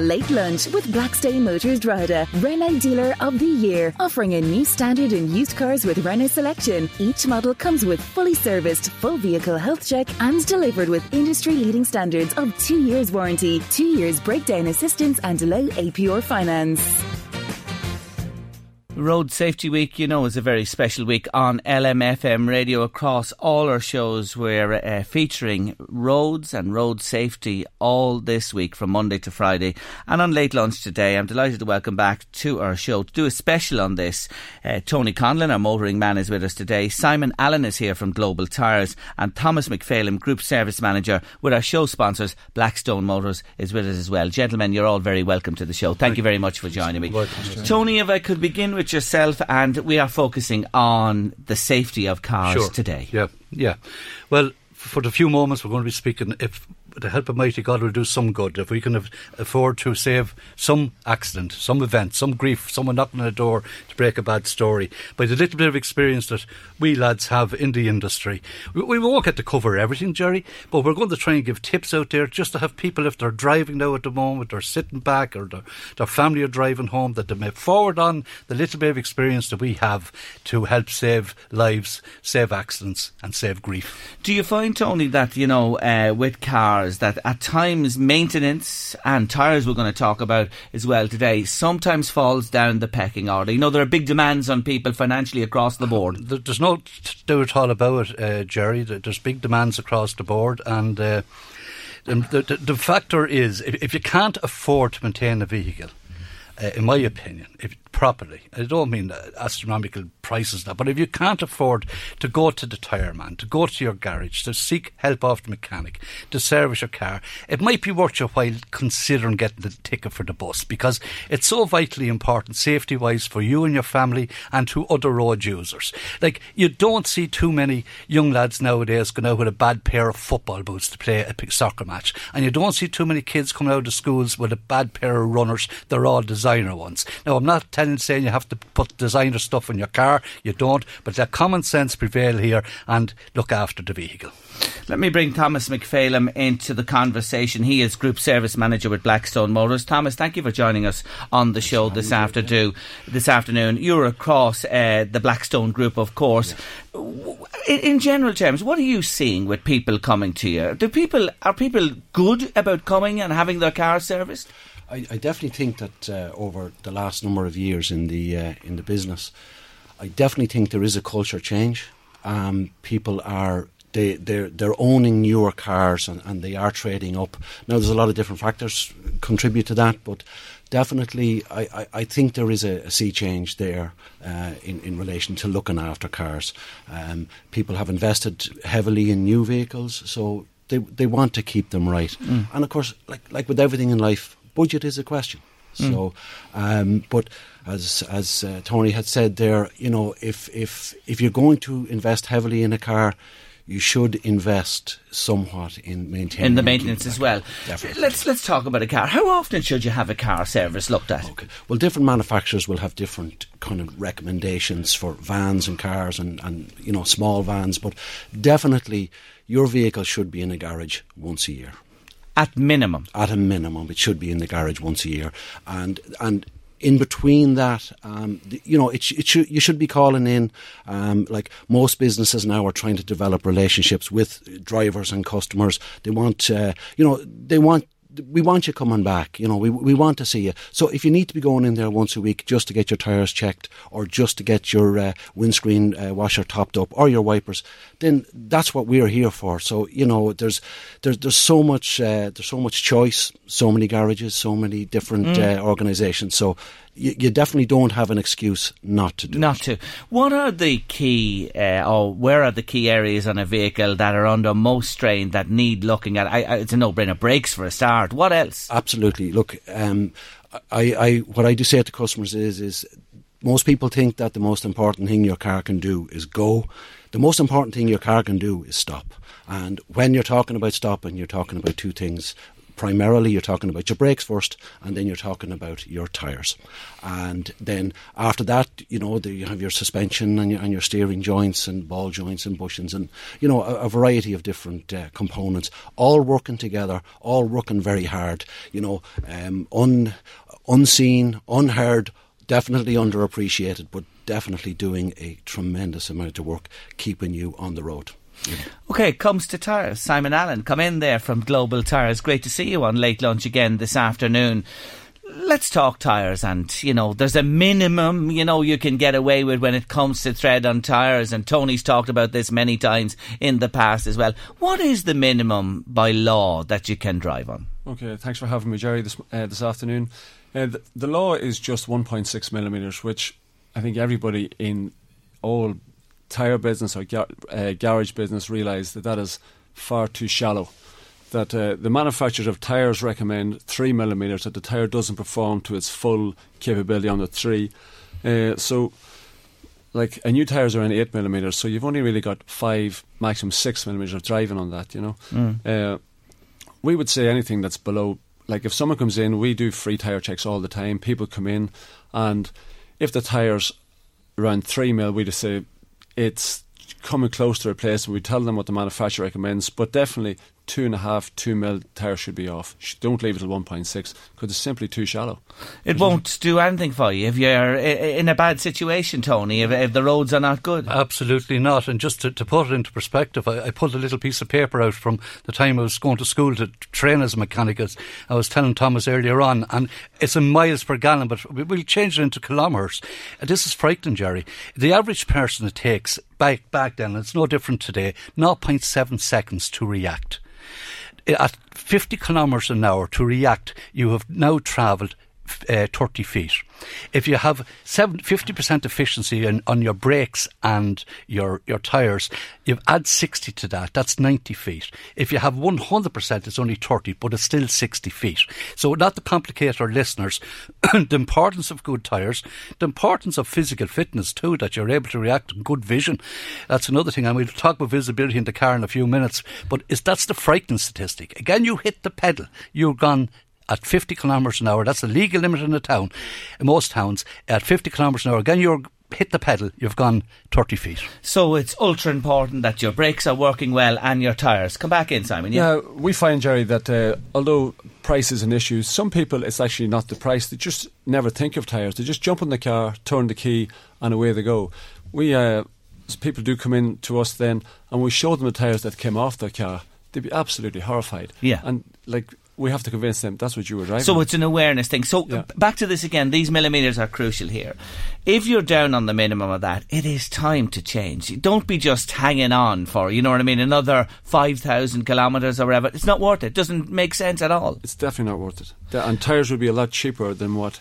Late Lunch with Blackstone Motors Drogheda, Renault Dealer of the Year, offering a new standard in used cars with Renault selection. Each model comes with fully serviced, full vehicle health check and delivered with industry leading standards of two years warranty, two years breakdown assistance and low APR finance. Road Safety Week, you know, is a very special week on LMFM radio across all our shows. We're uh, featuring roads and road safety all this week from Monday to Friday. And on late lunch today, I'm delighted to welcome back to our show to do a special on this. Uh, Tony Conlon, our motoring man, is with us today. Simon Allen is here from Global Tyres, and Thomas McPhailim, Group Service Manager with our show sponsors, Blackstone Motors, is with us as well. Gentlemen, you're all very welcome to the show. Thank you very much for joining me. Tony, if I could begin with yourself, and we are focusing on the safety of cars Sure. today. Yeah, yeah. Well, for the few moments we're going to be speaking, if the help of mighty God will do some good, if we can af- afford to save some accident, some event, some grief, someone knocking on a door to break a bad story, by the little bit of experience that we lads have in the industry. We, we won't get to cover everything, Jerry, but we're going to try and give tips out there just to have people, if they're driving now at the moment, or sitting back, or their, their family are driving home, that they may forward on the little bit of experience that we have to help save lives, save accidents, and save grief. Do you find, Tony, that, you know, uh, with cars, that at times maintenance and tyres we're going to talk about as well today sometimes falls down the pecking order? You know, there are big demands on people financially across the board. There's no doubt at all about it, uh, Jerry. There's big demands across the board, and uh, the, the, the factor is if, if you can't afford to maintain a vehicle, uh, in my opinion, if properly, I don't mean astronomical prices now, but if you can't afford to go to the tyre man, to go to your garage, to seek help off the mechanic, to service your car, it might be worth your while considering getting the ticket for the bus because it's so vitally important, safety wise, for you and your family and to other road users. Like, you don't see too many young lads nowadays going out with a bad pair of football boots to play a soccer match, and you don't see too many kids coming out of schools with a bad pair of runners. They're all designer ones. Now, I'm not telling saying you have to put designer stuff in your car. You don't, but let common sense prevail here and look after the vehicle. Let me bring Thomas McPhailim into the conversation. He is Group Service Manager with Blackstone Motors. Thomas, thank you for joining us on the show this afternoon. This afternoon, you're across uh, the Blackstone Group, of course. W- In, in general terms, what are you seeing with people coming to you? Do people are people good about coming and having their car serviced? I, I definitely think that uh, over the last number of years in the uh, in the business, I definitely think there is a culture change. Um, people are they they're they're owning newer cars and, and they are trading up. Now there's a lot of different factors contribute to that, but definitely I, I, I think there is a, a sea change there uh, in in relation to looking after cars. Um, people have invested heavily in new vehicles, so they they want to keep them right. Mm. And of course, like like with everything in life, budget is a question. Mm. So, um, but as as uh, Tony had said there, you know, if if if you're going to invest heavily in a car, you should invest somewhat in maintaining in the maintenance as well. Definitely. Let's let's talk about a car. How often should you have a car service looked at? Okay. Well, different manufacturers will have different kind of recommendations for vans and cars and, and you know small vans, but definitely your vehicle should be in a garage once a year. At minimum. At a minimum, it should be in the garage once a year, and and. In between that, um, you know, it, it should you should be calling in. Um, like most businesses now are trying to develop relationships with drivers and customers. They want, uh, you know, they want we want you coming back. You know, we we want to see you. So if you need to be going in there once a week just to get your tyres checked, or just to get your uh, windscreen uh, washer topped up, or your wipers, then that's what we're here for. So you know, there's there's there's so much uh, there's so much choice, so many garages, so many different Mm. uh, organisations. So you, you definitely don't have an excuse not to do Not to. What are the key, uh, or where are the key areas on a vehicle that are under most strain that need looking at? I, I, it's a no-brainer. Brakes for a start. What else? Absolutely. Look, um, I, I, what I do say to customers is, is most people think that the most important thing your car can do is go. The most important thing your car can do is stop. And when you're talking about stopping, you're talking about two things primarily you're talking about your brakes first, and then you're talking about your tyres. And then after that, you know, the, you have your suspension and your, and your, steering joints and ball joints and bushings and, you know, a, a variety of different uh, components, all working together, all working very hard, you know, um, un, unseen, unheard, definitely underappreciated, but definitely doing a tremendous amount of work keeping you on the road. Okay, comes to tyres. Simon Allen, come in there from Global Tyres. Great to see you on late lunch again this afternoon. Let's talk tyres, and you know, there's a minimum you know you can get away with when it comes to tread on tyres, and Tony's talked about this many times in the past as well. What is the minimum by law that you can drive on? Okay, thanks for having me, Jerry, this uh, this afternoon. Uh, the, the law is just 1.6 millimeters, which I think everybody in all tyre business or gar- uh, garage business realise that that is far too shallow. That uh, the manufacturers of tyres recommend three millimeters, that the tyre doesn't perform to its full capability on the three. Uh, so, like a new tyres are in eight millimeters, so you've only really got five, maximum six millimeters of driving on that. You know, Mm. uh, we would say anything that's below. Like if someone comes in, we do free tyre checks all the time. People come in, and if the tyres around three mil, we just say it's coming close to a place where We tell them what the manufacturer recommends, but definitely two and a half, two mil tyre should be off. Don't leave it at 1.6 because it's simply too shallow. It won't do anything for you if you're i- i- in a bad situation, Tony. If, if the roads are not good. Absolutely not. And just to, to put it into perspective, I, I pulled a little piece of paper out from the time I was going to school to train as a mechanic. As I was telling Thomas earlier on, and it's in miles per gallon, but we- we'll change it into kilometres. Uh, this is frightening, Jerry. The average person it takes back back then, and it's no different today, 0.7 seconds to react. At 50 kilometres an hour to react, you have now travelled uh, 30 feet. If you have 7, 50% efficiency in, on your brakes and your, your tyres, you add 60 to that, that's 90 feet. If you have 100%, it's only 30, but it's still 60 feet. So not to complicate our listeners, the importance of good tyres, the importance of physical fitness too, that you're able to react good vision. That's another thing, and we'll talk about visibility in the car in a few minutes, but is that's the frightening statistic. Again, you hit the pedal, you're gone at 50 kilometres an hour. That's the legal limit in the town, in most towns. At 50 kilometres an hour, again, you're hit the pedal, you've gone 30 feet. So it's ultra important that your brakes are working well and your tyres. Come back in, Simon. Yeah. Yeah, we find, Jerry, that uh, although price is an issue, some people it's actually not the price. They just never think of tyres. They just jump in the car, turn the key, and away they go. We uh, people do come in to us then, and we show them the tyres that came off their car. They'd be absolutely horrified. Yeah. and like we have to convince them that's what you were driving. So it's an awareness thing. So Yeah. back to this again. These millimeters are crucial here. If you're down on the minimum of that, it is time to change. Don't be just hanging on for, you know what I mean, another 5,000 kilometres or whatever. It's not worth it. Doesn't make sense at all. It's definitely not worth it. The- and tyres would be a lot cheaper than what.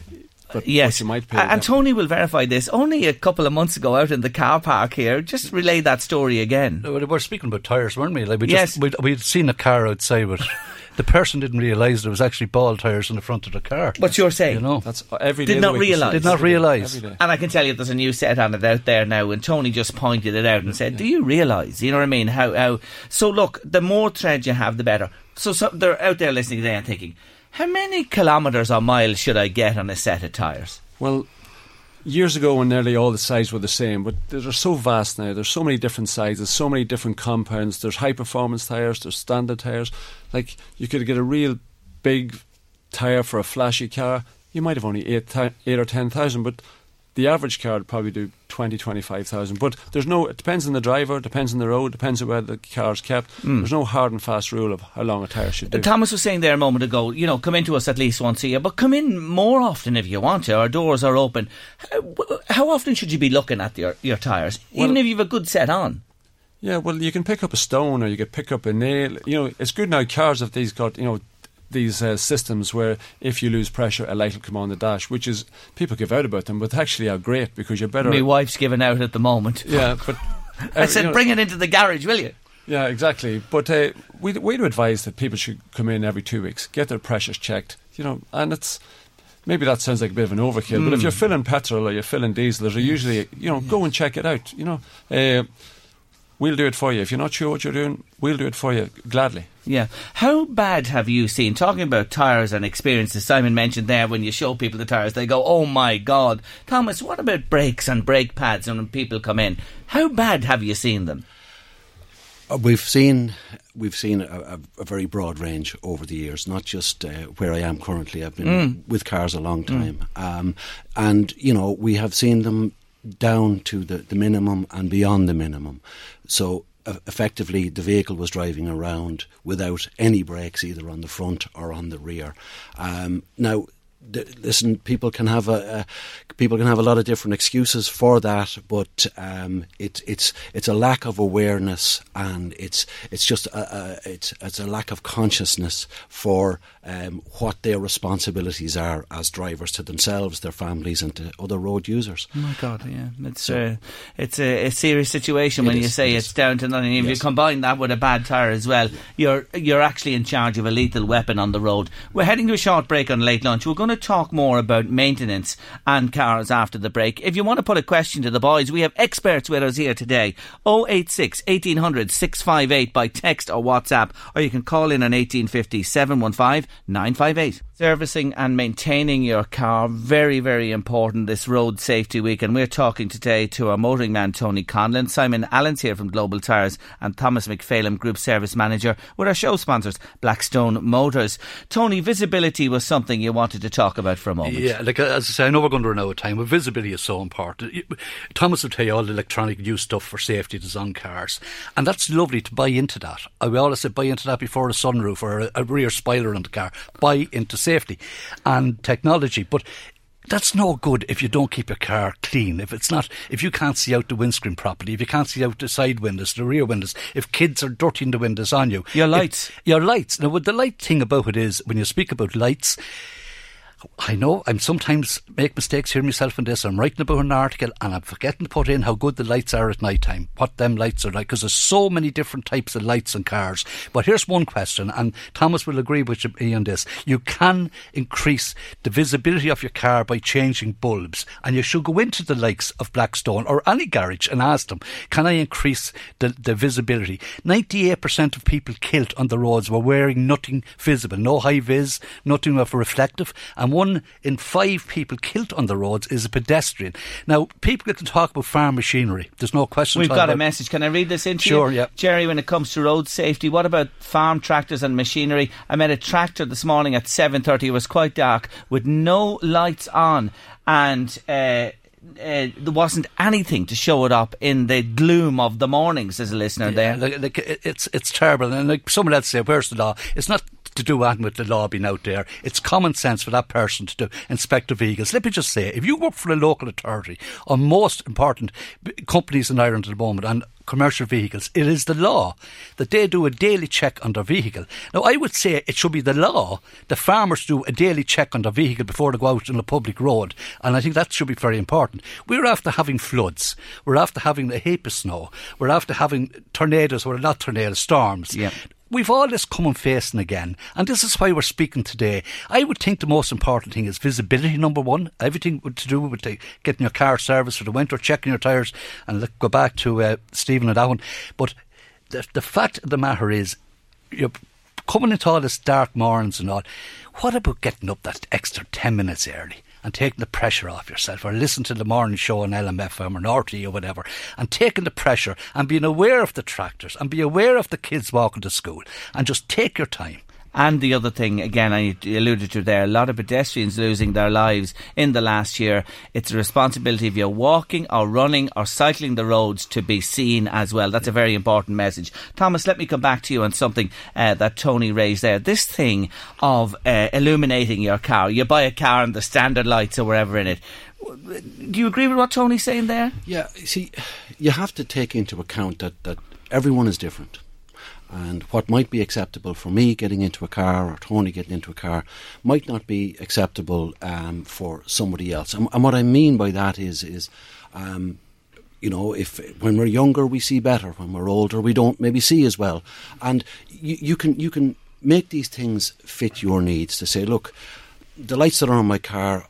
But Yes, what you might pay. And yeah. Tony will verify this. Only a couple of months ago, out in the car park here, just relay that story again. We We're speaking about tyres, weren't we? Like we Yes. just, we'd, we'd seen a car outside, but the person didn't realise there was actually ball tyres in the front of the car. What you're saying? You know, That's every Did not the week you see realise. Did not realise. And I can tell you there's a new set on it out there now, and Tony just pointed it out and said, Do you realise? You know what I mean? How, how. So, look, the more tread you have, the better. So, so they're out there listening today and thinking, How many kilometres or miles should I get on a set of tyres? Well, years ago when nearly all the sizes were the same, but they're so vast now. There's so many different sizes, so many different compounds. There's high performance tires, there's standard tires. Like you could get a real big tire for a flashy car. You might have only eight, eight or ten thousand, but the average car would probably do 20, 25,000. But there's no, it depends on the driver, depends on the road, depends on where the car's kept. There's no hard and fast rule of how long a tyre should do. Uh, Thomas was saying there a moment ago, you know, come into us at least once a year, but come in more often if you want to. Our doors are open. How, how often should you be looking at your, your tyres, even if you've a good set on? Yeah, well, you can pick up a stone or you can pick up a nail. You know, it's good now. Cars have these got you know these uh, systems where if you lose pressure, a light will come on the dash, which is people give out about them, but actually are great because you're better. My wife's giving out at the moment. yeah, but I uh, said, you know- bring it into the garage, will you? Yeah, exactly. But uh, we we do advise that people should come in every two weeks, get their pressures checked. You know, and it's. Maybe that sounds like a bit of an overkill, but if you're filling petrol or you're filling diesel, there's usually, you know, go and check it out. You know, uh, we'll do it for you. If you're not sure what you're doing, we'll do it for you gladly. Yeah. How bad have you seen, talking about tyres and experiences, Simon mentioned there, when you show people the tyres, they go, oh my God. Thomas, what about brakes and brake pads when people come in? How bad have you seen them? Uh, we've seen we've seen a, a, a, very broad range over the years, not just uh, where I am currently. I've been mm. with cars a long time, mm. um, and you know we have seen them down to the, the minimum and beyond the minimum. So effectively the vehicle was driving around without any brakes either on the front or on the rear. Um, now, listen, people can have a, a, people can have a lot of different excuses for that, but um, it, it's it's a lack of awareness and it's it's just a, a it's it's a lack of consciousness for um, what their responsibilities are as drivers to themselves, their families, and to other road users. Oh my God, yeah, it's so, uh, it's a, a, serious situation when is, you say it it's down to nothing. If yes. you combine that with a bad tyre as well, you're you're actually in charge of a lethal weapon on the road. We're heading to a short break on late lunch. We're going to talk more about maintenance and cars after the break. If you want to put a question to the boys, we have experts with us here today. 086 1800 658 by text or WhatsApp, or you can call in on 1850 715 958. Servicing and maintaining your car, very, very important this road safety week. And we're talking today to our motoring man, Tony Conlon. Simon Allen's here from Global Tyres and Thomas McPhailim, Group Service Manager, with our show sponsors, Blackstone Motors. Tony, visibility was something you wanted to talk about for a moment. Yeah, like as I say, I know we're going to run out of time, but visibility is so important. Thomas will tell you all the electronic new stuff for safety that's on cars. And that's lovely to buy into that. I always say buy into that before a sunroof or a, a rear spoiler on the car. Buy into safety and technology. But that's no good if you don't keep your car clean. If it's not, if you can't see out the windscreen properly, if you can't see out the side windows, the rear windows, if kids are dirtying the windows on you, your lights, if, your lights. Now, the light thing about it is when you speak about lights, I know I'm sometimes make mistakes here myself in this. I'm writing about an article and I'm forgetting to put in how good the lights are at night time, what them lights are like, because there's so many different types of lights in cars. But here's one question, and Thomas will agree with me on this. You can increase the visibility of your car by changing bulbs, and you should go into the likes of Blackstone or any garage and ask them, can I increase the, the visibility? 98% of people killed on the roads were wearing nothing visible, no high vis, nothing of reflective, and and one in five people killed on the roads is a pedestrian. Now, people can talk about farm machinery. There's no question. We've got a message. Can I read this into sure, you? yeah. Jerry, when it comes to road safety, what about farm tractors and machinery? I met a tractor this morning at 7.30. It was quite dark with no lights on and... Uh, uh, there wasn't anything to show it up in the gloom of the morning, says a listener yeah, there. Like, like, it's it's terrible, and like someone else said, "Where's the law?" It's not to do anything with the law being out there. It's common sense for that person to do, inspect the vehicles. Let me just say, if you work for a local authority on most important companies in Ireland at the moment and commercial vehicles, it is the law that they do a daily check on their vehicle. Now, I would say it should be the law the farmers do a daily check on their vehicle before they go out on a public road, and I think that should be very important. We're after having floods, we're after having a heap of snow, we're after having tornadoes or not tornadoes, storms. We've all this coming facing again, and this is why we're speaking today. I would think the most important thing is visibility, number one. Everything to do with the, getting your car serviced for the winter, checking your tyres, and let, go back to uh, Stephen and that one. But the, the fact of the matter is, you're coming into all this dark mornings and all. What about getting up that extra 10 minutes early? And taking the pressure off yourself, or listen to the morning show on LMFM or RT or whatever, and taking the pressure and being aware of the tractors and be aware of the kids walking to school and just take your time. And the other thing, again, I alluded to there, a lot of pedestrians losing their lives in the last year. It's a responsibility if you're walking or running or cycling the roads to be seen as well. That's a very important message. Thomas, let me come back to you on something uh, that Tony raised there. This thing of uh, illuminating your car. You buy a car and the standard lights or wherever in it. Do you agree with what Tony's saying there? Yeah, see, you have to take into account that, that everyone is different and what might be acceptable for me getting into a car or Tony getting into a car might not be acceptable um, for somebody else. And, and, what I mean by that is is um, you know, if when we're younger we see better, when we're older we don't maybe see as well, and you, you can you can make these things fit your needs to say, look, the lights that are on my car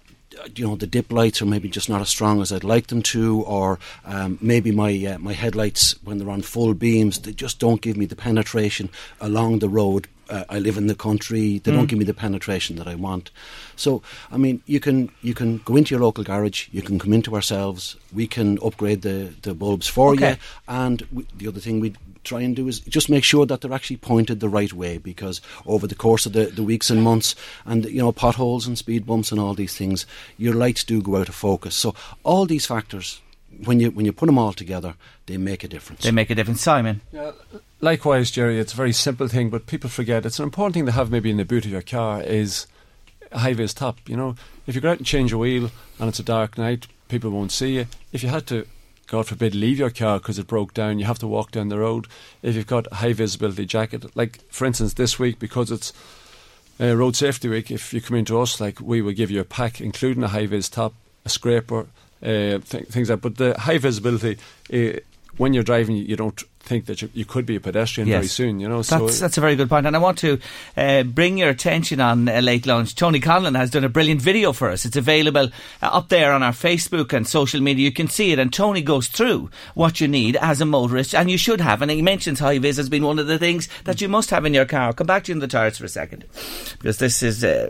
you know the dip lights are maybe just not as strong as I'd like them to, or um, maybe my uh, my headlights when they're on full beams they just don't give me the penetration along the road. Uh, I live in the country; they Mm. don't give me the penetration that I want. So, I mean, you can you can go into your local garage, you can come into ourselves, we can upgrade the the bulbs for Okay. you, and we, the other thing we try and do is just make sure that they're actually pointed the right way because over the course of the, the weeks and months and you know potholes and speed bumps and all these things your lights do go out of focus so all these factors when you when you put them all together they make a difference They make a difference. Simon. Yeah, likewise, Jerry, it's a very simple thing, but people forget it's an important thing to have maybe in the boot of your car is a high vis top. You know, if you go out and change a wheel and it's a dark night, people won't see you. If you had to, God forbid, leave your car because it broke down, you have to walk down the road. If you've got a high visibility jacket, like for instance this week, because it's uh, Road Safety Week, if you come into us, like we will give you a pack, including a high vis top, a scraper, uh, th- things like. But the high visibility, uh, when you're driving, you don't think that you, you could be a pedestrian very soon. You know, That's, so that's a very good point. And I want to uh, bring your attention on uh, late lunch. Tony Conlon has done a brilliant video for us. It's available uh, up there on our Facebook and social media. You can see it. And Tony goes through what you need as a motorist, and you should have. And he mentions high vis has been one of the things that you must have in your car. I'll come back to you in the tires for a second. Because this is uh,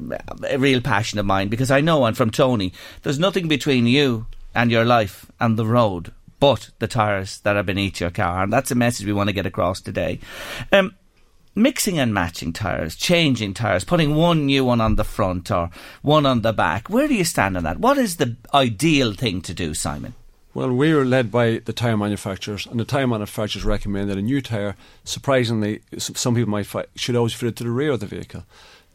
a real passion of mine. Because I know, and from Tony, there's nothing between you and your life and the road but the tyres that are beneath your car. And that's a message we want to get across today. Um, mixing and matching tyres, changing tyres, putting one new one on the front or one on the back. Where do you stand on that? What is the ideal thing to do, Simon? Well, we are led by the tyre manufacturers, and the tyre manufacturers recommend that a new tyre, surprisingly, some people might fi- should always fit it to the rear of the vehicle.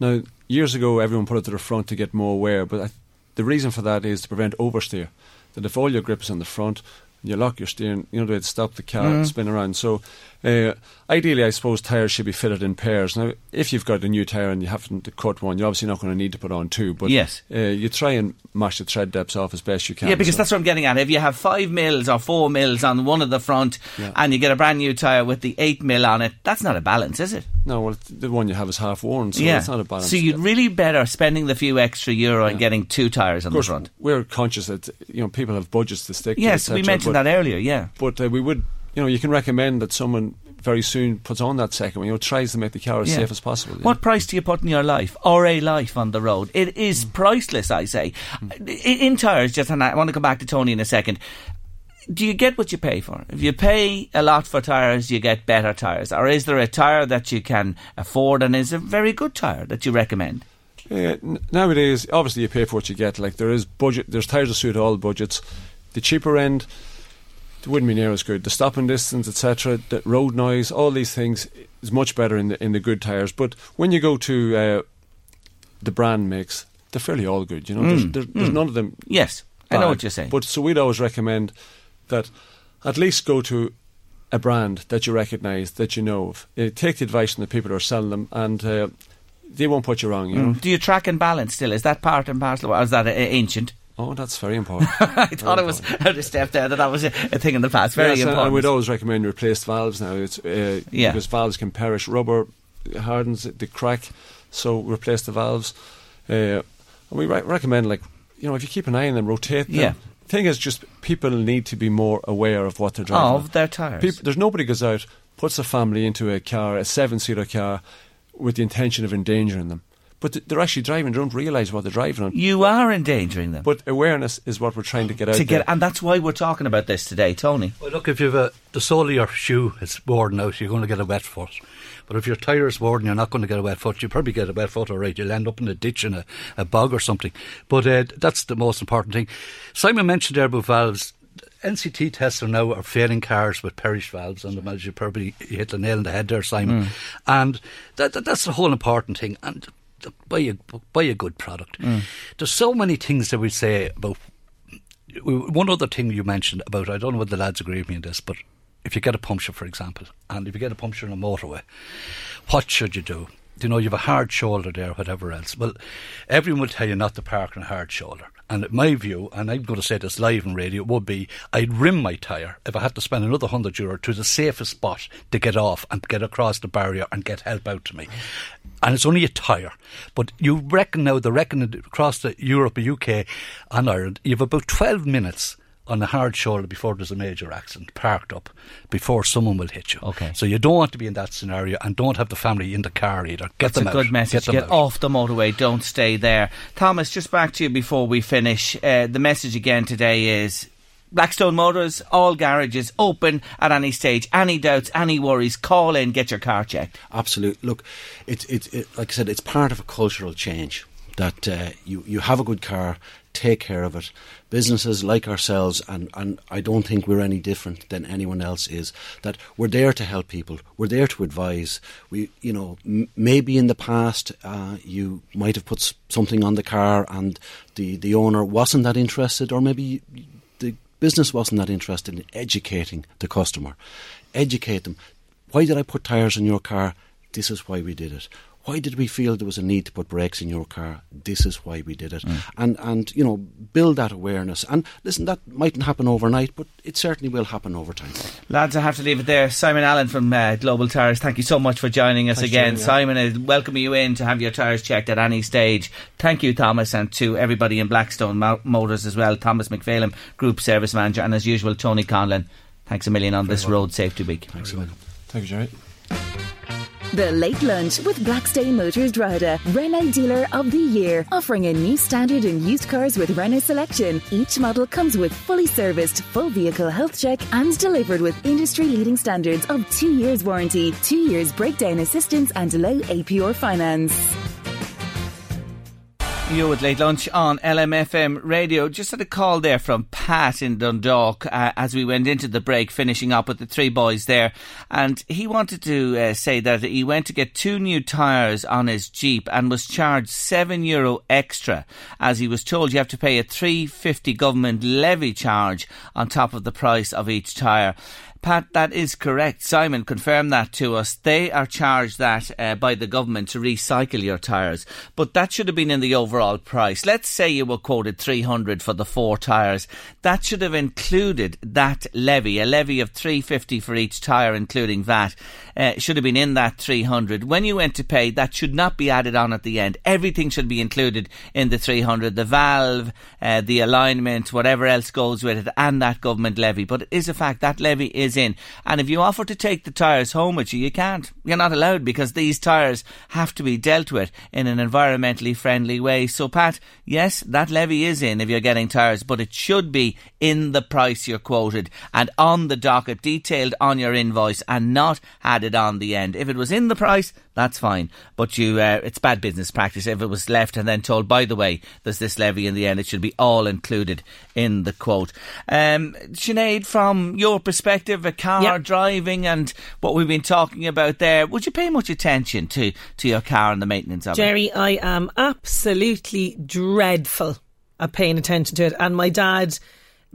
Now, years ago, everyone put it to the front to get more wear, but I, the reason for that is to prevent oversteer. That if all your grip is on the front, you lock your steering, you know, to stop the car Mm. spin around. So, uh, ideally, I suppose tyres should be fitted in pairs. Now, if you've got a new tyre and you haven't cut one, you're obviously not going to need to put on two. But Yes. uh, you try and mash the tread depths off as best you can. Yeah, because So- that's what I'm getting at. If you have five mils or four mils on one of the front Yeah. and you get a brand new tyre with the eight mil on it, that's not a balance, is it? No, well, the one you have is half worn, so yeah. it's not a balance. So you'd really better spending the few extra euro and getting two tyres on of the front. we're conscious that you know people have budgets to stick. Yes, to, we mentioned but- that earlier, yeah. But uh, we would, you know, you can recommend that someone very soon puts on that second one. You know, tries to make the car as Yeah. safe as possible. What price do you put in your life or a life on the road? It is is priceless, I say. In, in tyres, just and I want to come back to Tony in a second. Do you get what you pay for? If you pay a lot for tyres, you get better tyres. Or is there a tyre that you can afford and is a very good tyre that you recommend? Yeah, n- nowadays, obviously, you pay for what you get. Like there is budget, there's tyres that suit all budgets. The cheaper end, it wouldn't be near as good. The stopping distance, etc., the road noise, all these things is much better in the in the good tyres. But when you go to uh, the brand mix, they're fairly all good. You know, there's, Mm, there's, there's mm. none of them. Yes, I know what you're saying. But so we'd always recommend that at least go to a brand that you recognise, that you know of. Uh, take the advice from the people who are selling them, and uh, they won't put you wrong. You know. Mm. Do you track and balance still? Is that part and parcel? Or is that ancient? Oh, that's very important. I thought it was out of step there that that was a, a thing in the past. Very Yes, important. And we'd always recommend replaced valves now. It's uh, Yeah. because valves can perish. Rubber hardens, they crack, so replace the valves. Uh, and we re- recommend, like, you know, if you keep an eye on them, rotate them. Yeah. Thing is, just people need to be more aware of what they're driving. Of their tyres. Peop- there's nobody goes out, puts a family into a car, a seven-seater car, with the intention of endangering them. But they're actually driving. They don't realise what they're driving on. You are endangering them. But awareness is what we're trying to get out to there. get, and that's why we're talking about this today, Tony. Well, look, if you've a, the sole of your shoe is worn out, you're going to get a wet foot. But if your tyre is worn, you're not going to get a wet foot. You probably get a wet foot, all right. You'll end up in a ditch in a, a bog or something. But uh, that's the most important thing. Simon mentioned there about valves. NCT tests are now are failing cars with perished valves on them, as you probably hit the nail on the head there, Simon. Mm. And that, that, that's the whole important thing. And buy a, buy a good product. Mm. There's so many things that we say about one other thing you mentioned about, I don't know whether the lads agree with me on this, but if you get a puncture, for example, and if you get a puncture on a motorway, what should you do? you know, you have a hard shoulder there, whatever else. Well, everyone will tell you not to park on a hard shoulder. And my view, and I'm going to say this live on radio, would be I'd rim my tyre if I had to spend another hundred euro to the safest spot to get off and get across the barrier and get help out to me. And it's only a tyre. But you reckon now, the reckon across the Europe, UK, and Ireland, you have about 12 minutes on a hard shoulder before there's a major accident, parked up, before someone will hit you. Okay. So you don't want to be in that scenario and don't have the family in the car either. Get That's them a out. good message. Get, Get, off the motorway. Don't stay there. Thomas, just back to you before we finish. Uh, the message again today is Blackstone Motors, all garages open at any stage. Any doubts, any worries, call in, get your car checked. Absolutely. Look, it's it's it, like I said, it's part of a cultural change that uh, you you have a good car, take care of it. Businesses like ourselves, and, and I don't think we're any different than anyone else is. That we're there to help people. We're there to advise. We, you know, m- maybe in the past uh, you might have put something on the car, and the the owner wasn't that interested, or maybe the business wasn't that interested in educating the customer. Educate them. Why did I put tyres in your car? This is why we did it. Why did we feel there was a need to put brakes in your car? This is why we did it. And and you know, build that awareness. And listen, that mightn't happen overnight, but it certainly will happen over time. Lads, I have to leave it there. Simon Allen from uh, Global Tires, thank you so much for joining us Thanks, again. Simon is welcoming you in to have your tyres checked at any stage. Thank you, Thomas, and to everybody in Blackstone Mo- Motors as well. Thomas McPhailem, Group Service Manager, and as usual, Tony Conlon. Thanks a million on this Road Safety Week. Thanks a lot. Thank you, Jerry. The Late Lunch with Blackstone Motors Drogheda, Renault Dealer of the Year, offering a new standard in used cars with Renault selection. Each model comes with fully serviced, full vehicle health check and delivered with industry-leading standards of two years warranty, two years breakdown assistance and low APR finance. You with Late Lunch on LMFM Radio. Just had a call there from Pat in Dundalk uh, as we went into the break, finishing up with the three boys there. And he wanted to uh, say that he went to get two new tyres on his Jeep and was charged seven euro extra as he was told you have to pay a 350 government levy charge on top of the price of each tyre. Pat, that is correct. Simon confirmed that to us. They are charged that uh, by the government to recycle your tyres, but that should have been in the overall price. Let's say you were quoted 300 for the four tyres. That should have included that levy, a levy of 350 for each tyre, including VAT. Uh, should have been in that 300. When you went to pay, that should not be added on at the end. Everything should be included in the 300. The valve, uh, the alignment, whatever else goes with it, and that government levy. But it is a fact that levy is in. And if you offer to take the tyres home with you, you can't. You're not allowed because these tyres have to be dealt with in an environmentally friendly way. So, Pat, yes, that levy is in if you're getting tyres, but it should be in the price you're quoted and on the docket, detailed on your invoice, and not added on the end. If it was in the price, that's fine. But you, uh, it's bad business practice if it was left and then told, by the way, there's this levy in the end. It should be all included in the quote. Um, Sinead, from your perspective, a car Yep. driving and what we've been talking about there, would you pay much attention to, to your car and the maintenance of it? Jerry, I am absolutely dreadful at paying attention to it. And my dad,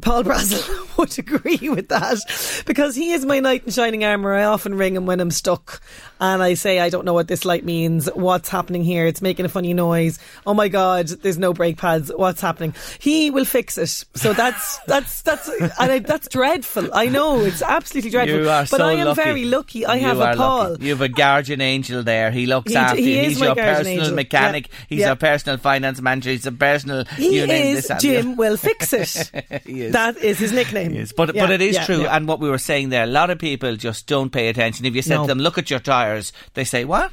Paul Brazel, would agree with that because he is my knight in shining armour. I often ring him when I'm stuck and I say, I don't know what this light means. What's happening here? It's making a funny noise. Oh my God, there's no brake pads. What's happening? He will fix it. So that's, that's, that's, and I, that's dreadful. I know it's absolutely dreadful. You are but so I am lucky. very lucky. I You have a Paul. lucky. You have a guardian angel there. He looks He- after he you. is He's my your personal angel. mechanic. Yeah. He's Yeah. your personal finance manager. He's a personal. He you name is Jim will fix it. He is. That is his nickname. Yes, but Yeah, but it is yeah, true, yeah. and what we were saying there, a lot of people just don't pay attention. If you said No. to them, "Look at your tires," they say, "What?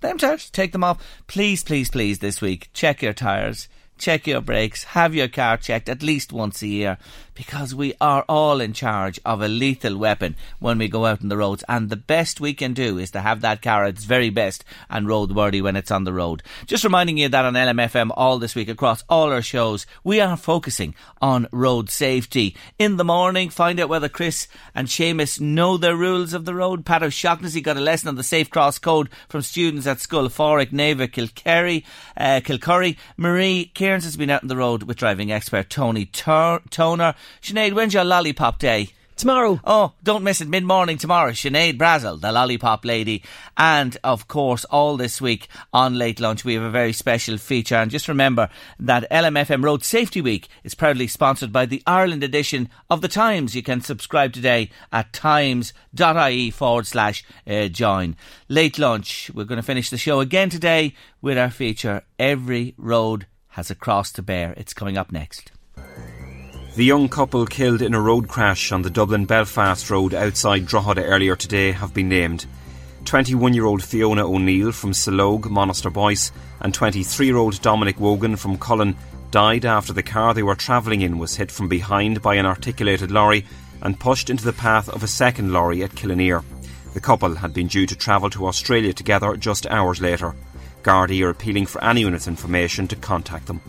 Them tires? Take them off, please, please, please." This week, check your tires, check your brakes, have your car checked at least once a year, because we are all in charge of a lethal weapon when we go out on the roads, and the best we can do is to have that car at its very best and roadworthy when it's on the road. Just reminding you that on LMFM all this week across all our shows, we are focusing on road safety. In the morning, find out whether Chris and Seamus know their rules of the road. Pat O'Shaughnessy got a lesson on the Safe Cross Code from students at Skull Forrick, Neva, Kilkerry, uh, Kilcurry. Marie Cairns has been out on the road with driving expert Tony Tur- Toner. Sinead, when's your lollipop day? Tomorrow. Oh, don't miss it. Mid morning tomorrow. Sinead Brazel, the lollipop lady. And of course, all this week on Late Lunch, we have a very special feature. And just remember that LMFM Road Safety Week is proudly sponsored by the Ireland edition of The Times. You can subscribe today at times.ie forward slash uh, join. Late Lunch. We're going to finish the show again today with our feature Every Road Has a Cross to Bear. It's coming up next. The young couple killed in a road crash on the Dublin Belfast road outside Drogheda earlier today have been named. 21 year old Fiona O'Neill from Silogue, Monasterboice, and 23 year old Dominic Wogan from Collon died after the car they were travelling in was hit from behind by an articulated lorry and pushed into the path of a second lorry at Killineer. The couple had been due to travel to Australia together just hours later. Gardaí are appealing for anyone with information to contact them.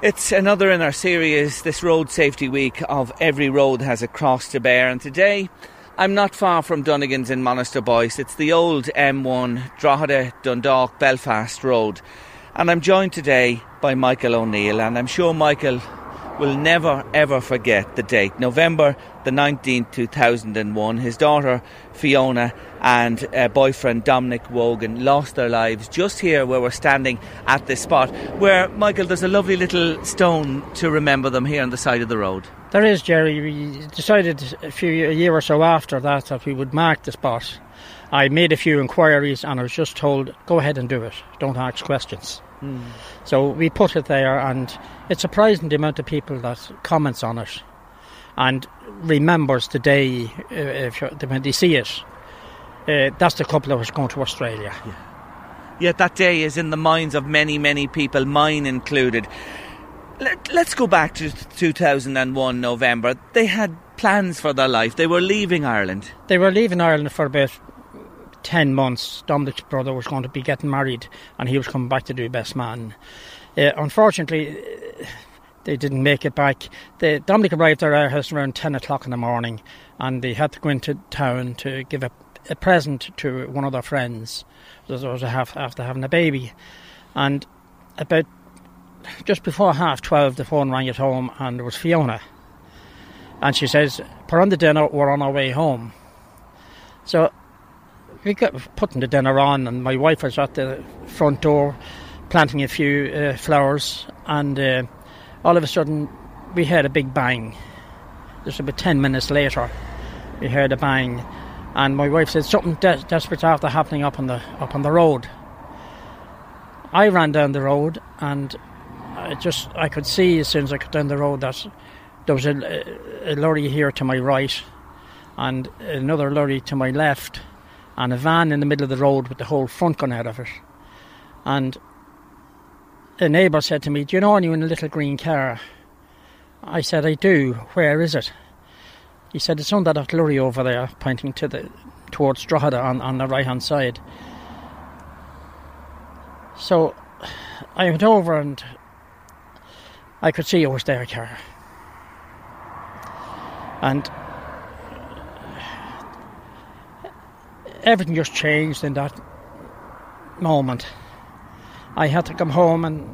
It's another in our series, this Road Safety Week of Every Road Has a Cross to Bear. And today, I'm not far from Dunnigan's in Monasterboice. It's the old M1 Drogheda Dundalk Belfast Road. And I'm joined today by Michael O'Neill. And I'm sure Michael will never ever forget the date November the 19th, 2001. His daughter Fiona and uh, boyfriend Dominic Wogan lost their lives just here where we're standing at this spot. Where, Michael, there's a lovely little stone to remember them here on the side of the road. There is, Jerry. We decided a few a year or so after that that we would mark the spot. I made a few inquiries and I was just told, go ahead and do it. Don't ask questions. Mm. So we put it there, and it's surprising the amount of people that comments on it and remembers the day uh, if when they see it. Uh, that's the couple that was going to Australia. Yeah. Yet that day is in the minds of many, many people, mine included. Let, let's go back to 2001 November. They had plans for their life. They were leaving Ireland. They were leaving Ireland for about 10 months. Dominic's brother was going to be getting married and he was coming back to do best man. Uh, unfortunately, they didn't make it back. The, Dominic arrived at our house around 10 o'clock in the morning and they had to go into town to give a, a present to one of their friends. After having a baby. And about just before half 12, the phone rang at home and it was Fiona. And she says, Put on the dinner, we're on our way home. So we got putting the dinner on, and my wife was at the front door planting a few uh, flowers, and uh, all of a sudden we heard a big bang. Just about 10 minutes later, we heard a bang, and my wife said something de- desperate after happening up on the up on the road. I ran down the road, and I just I could see as soon as I got down the road that there was a, a lorry here to my right, and another lorry to my left, and a van in the middle of the road with the whole front gone out of it. And a neighbour said to me, Do you know anyone in a little green car? I said, I do. Where is it? He said, It's on that lorry over there, pointing to the towards Drogheda on, on the right hand side. So I went over and I could see it was their car. And everything just changed in that moment. I had to come home and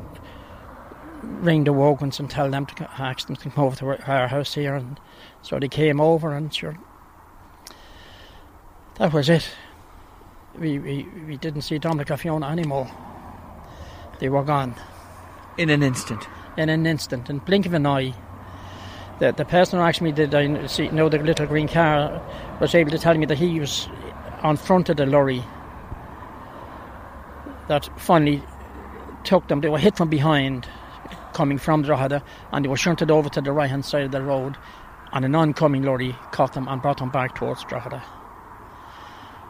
ring the Wogans and tell them to ask them to come over to our house here, and so they came over, and sure, that was it. We we, we didn't see Dominic Fiona anymore. They were gone in an instant. In an instant, in blink of an eye. The the person who asked me did I see know the little green car was able to tell me that he was on front of the lorry that finally took them. They were hit from behind, coming from Drogheda, and they were shunted over to the right hand side of the road, and an oncoming lorry caught them and brought them back towards Drogheda.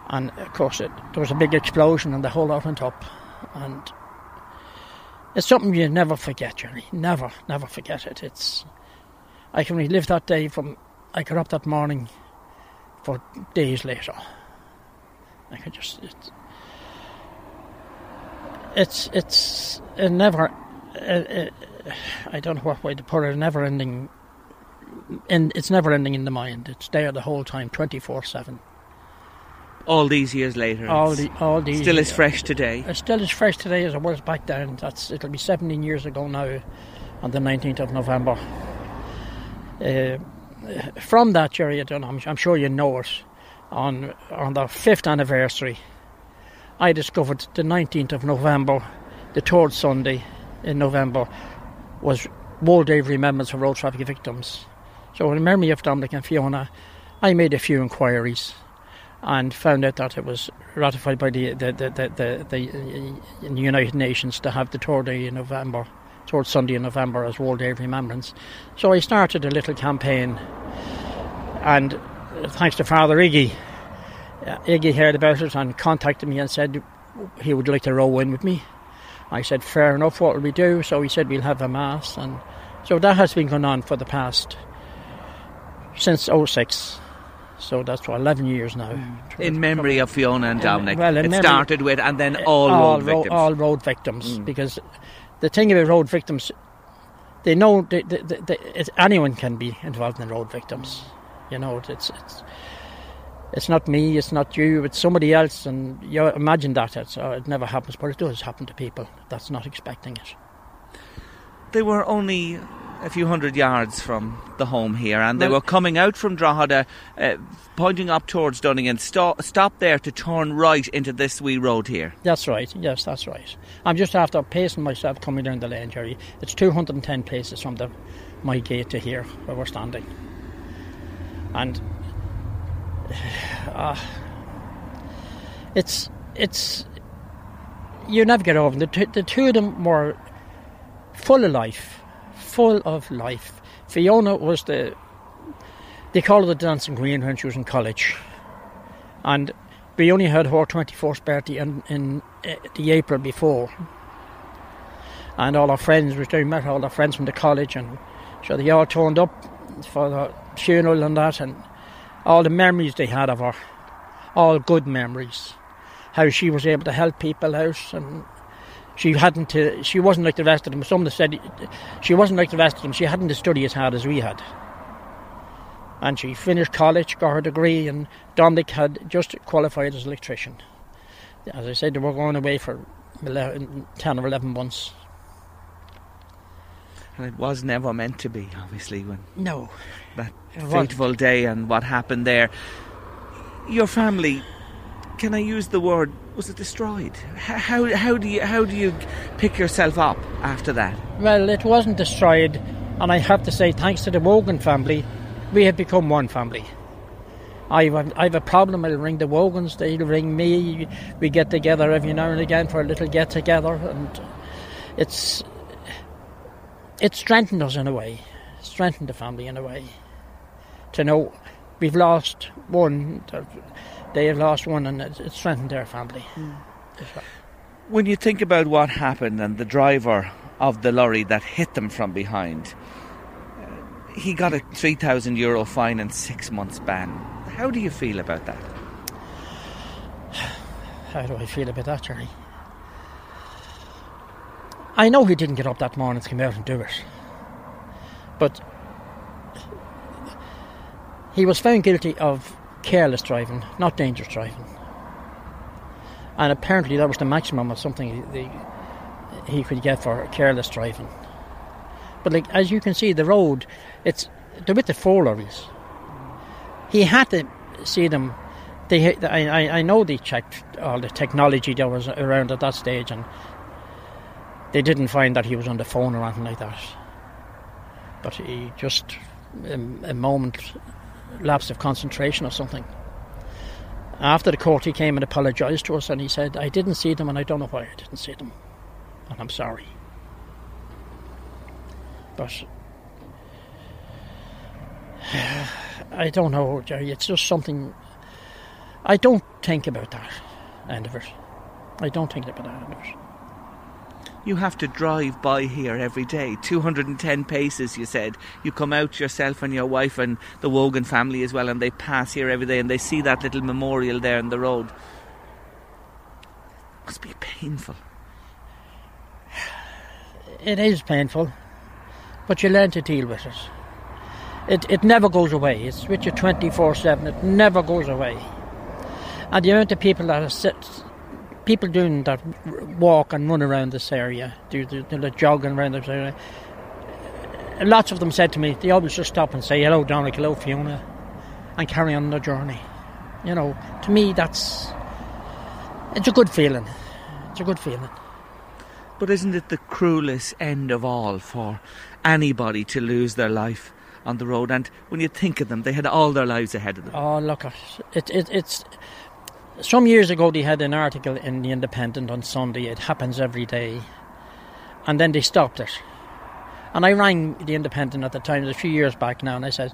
And of course, it, there was a big explosion, and the whole lot went up. And it's something you never forget, Jerry. Never, never forget it. It's I can relive that day from I got up that morning for days later. I could just it's it's a never uh, I don't know what way to put it. A never ending. And it's never ending in the mind. It's there the whole time, twenty four seven. All these years later, all the all these still as fresh today. It's still as fresh today as it was back then. That's it'll be seventeen years ago now, on the nineteenth of November. Uh, from that, Jerry, I don't know, I'm, I'm sure you know it, on, on the fifth anniversary, I discovered the 19th of November, the third Sunday in November, was World Day of Remembrance for Road Traffic Victims. So, in memory of Dominic and Fiona, I made a few inquiries and found out that it was ratified by the the, the, the, the, the United Nations to have the third day in November, third Sunday in November as World Day of Remembrance. So I started a little campaign, and thanks to Father Iggy, uh, Uh, Iggy heard about it and contacted me and said he would like to row in with me. I said, fair enough, what will we do? So he said, we'll have a mass. And so that has been going on for the past, since 06. So that's for 11 years now. Mm. In memory of Fiona and Dominic. well, in it memory- started with, and then uh, all, all road ro- victims. all road victims. Mm. Because the thing about road victims, they know that- that it's, anyone can be involved in road victims. Mm. You know, it's it's it's not me, it's not you, it's somebody else. And you imagine that it's, uh, it never happens, but it does happen to people that's not expecting it. They were only a few hundred yards from the home here, and they Well- were coming out from Drogheda, uh, pointing up towards Dunnigan. Stop, stop there to turn right into this wee road here. That's right. Yes, that's right. I'm just after pacing myself coming down the lane, Jerry. It's 210 paces from the my gate to here where we're standing, and uh, it's it's you never get over them. The, two- the two of them were full of life, full of life. Fiona was the they called her the dancing queen when she was in college, and we only had her 24th birthday in, in uh, the April before. And all our friends, I met all our friends from the college, and so they all turned up for the funeral and that, and all the memories they had of her, all good memories. How she was able to help people out, and she hadn't to, she wasn't like the rest of them. Some said she wasn't like the rest of them. She hadn't to study as hard as we had and she finished college, got her degree, and Dominic had just qualified as an electrician. As I said, they were going away for 11, 10 or 11 months. And it was never meant to be, obviously, when No. that fateful day and what happened there. Your family, can I use the word? Was it destroyed? How how do you how do you pick yourself up after that? Well, it wasn't destroyed, and I have to say, thanks to the Wogan family, we have become one family. I've a, I've a problem. I'll ring the Wogans. They'll ring me. We get together every now and again for a little get together, and it's it strengthened us in a way, strengthened the family in a way. To know we've lost one, they have lost one, and it, it strengthened their family. When you think about what happened and the driver of the lorry that hit them from behind, uh, he got a three thousand euro fine and six months ban. How do you feel about that? How do I feel about that, Jerry? I know he didn't get up that morning to come out and do it. But he was found guilty of careless driving, not dangerous driving. And apparently that was the maximum of something he, he could get for careless driving. But like as you can see, the road, it's they're with the four lorries. He had to see them. They, I, I- know they checked all the technology that was around at that stage, and they didn't find that he was on the phone or anything like that. But he just a, a moment lapse of concentration or something. After the court, he came and apologised to us, and he said, "I didn't see them, and I don't know why I didn't see them, and I'm sorry." But I don't know, Jerry. It's just something. I don't think about that end of it. I don't think about that end of it. You have to drive by here every day, 210 paces, you said. You come out yourself and your wife and the Wogan family as well, and they pass here every day and they see that little memorial there in the road. It Must be painful. It is painful, but you learn to deal with it. It it never goes away. It's with you twenty four seven. It never goes away. And the amount of people that are sit, people doing that walk and run around this area, do the, the, the jogging around this area. lots of them said to me, they always just stop and say hello, Dominic, hello, Fiona, and carry on their journey. You know, to me, that's it's a good feeling. It's a good feeling. But isn't it the cruelest end of all for anybody to lose their life on the road? And when you think of them, they had all their lives ahead of them. Oh, look, it, it, it's some years ago they had an article in the Independent on Sunday. It happens every day, and then they stopped it. And I rang the Independent at the time, a few years back now, and I said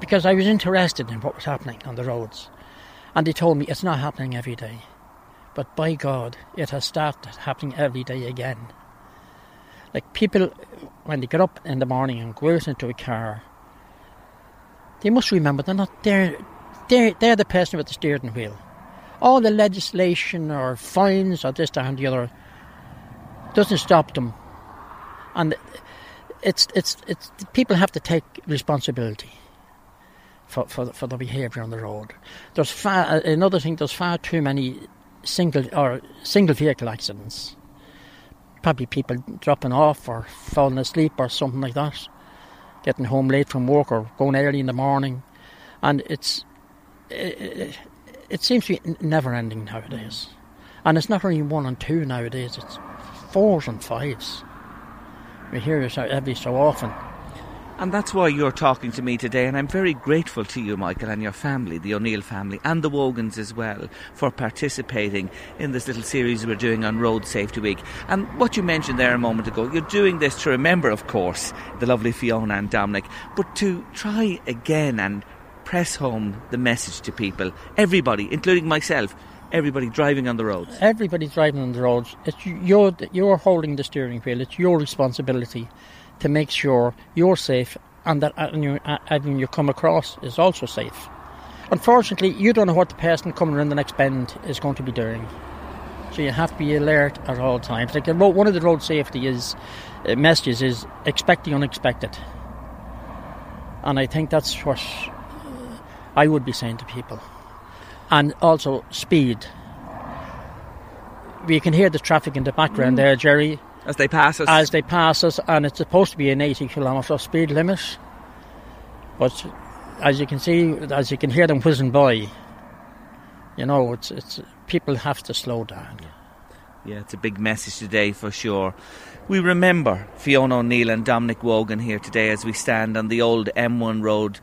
because I was interested in what was happening on the roads, and they told me it's not happening every day. But by God, it has started happening every day again. Like people, when they get up in the morning and go out into a car, they must remember they're not there. They're, they're the person with the steering wheel. All the legislation or fines or this, that, and the other doesn't stop them. And it's it's it's people have to take responsibility for for, for the behaviour on the road. There's far uh, another thing. There's far too many single or single vehicle accidents. Probably people dropping off or falling asleep or something like that, getting home late from work or going early in the morning, and it's it, it seems to be never ending nowadays. And it's not only one and two nowadays; it's fours and fives. We hear it every so often. And that's why you're talking to me today, and I'm very grateful to you, Michael, and your family, the O'Neill family, and the Wogans as well, for participating in this little series we're doing on Road Safety Week. And what you mentioned there a moment ago, you're doing this to remember, of course, the lovely Fiona and Dominic, but to try again and press home the message to people, everybody, including myself, everybody driving on the roads. Everybody driving on the roads. It's you're, you're holding the steering wheel, it's your responsibility to make sure you're safe and that anyone you come across is also safe. Unfortunately, you don't know what the person coming around the next bend is going to be doing. So you have to be alert at all times. Like one of the road safety is uh, messages is expect the unexpected, and I think that's what I would be saying to people. And also speed. We can hear the traffic in the background mm. there, Jerry. As they pass us? As they pass us, and it's supposed to be an 80 kilometre speed limit. But as you can see, as you can hear them whizzing by, you know, it's, it's people have to slow down. Yeah, it's a big message today for sure. We remember Fiona O'Neill and Dominic Wogan here today as we stand on the old M1 road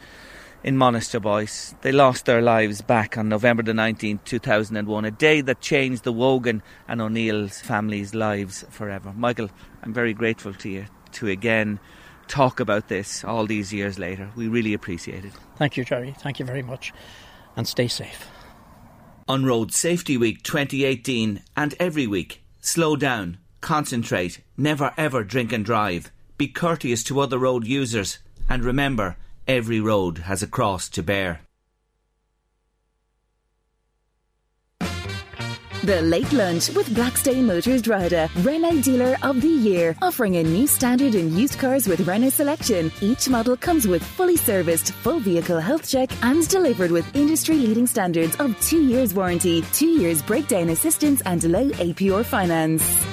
in Monasterboice. They lost their lives back on November the 19th, 2001, a day that changed the Wogan and O'Neill's families' lives forever. Michael, I'm very grateful to you to again talk about this all these years later. We really appreciate it. Thank you, Jerry. Thank you very much. And stay safe. On Road Safety Week 2018 and every week, slow down, concentrate, never ever drink and drive, be courteous to other road users, and remember, Every road has a cross to bear. The Late Lunch with Blackstone Motors Drogheda, Renault Dealer of the Year, offering a new standard in used cars with Renault selection. Each model comes with fully serviced, full vehicle health check and delivered with industry leading standards of two years warranty, two years breakdown assistance and low APR finance.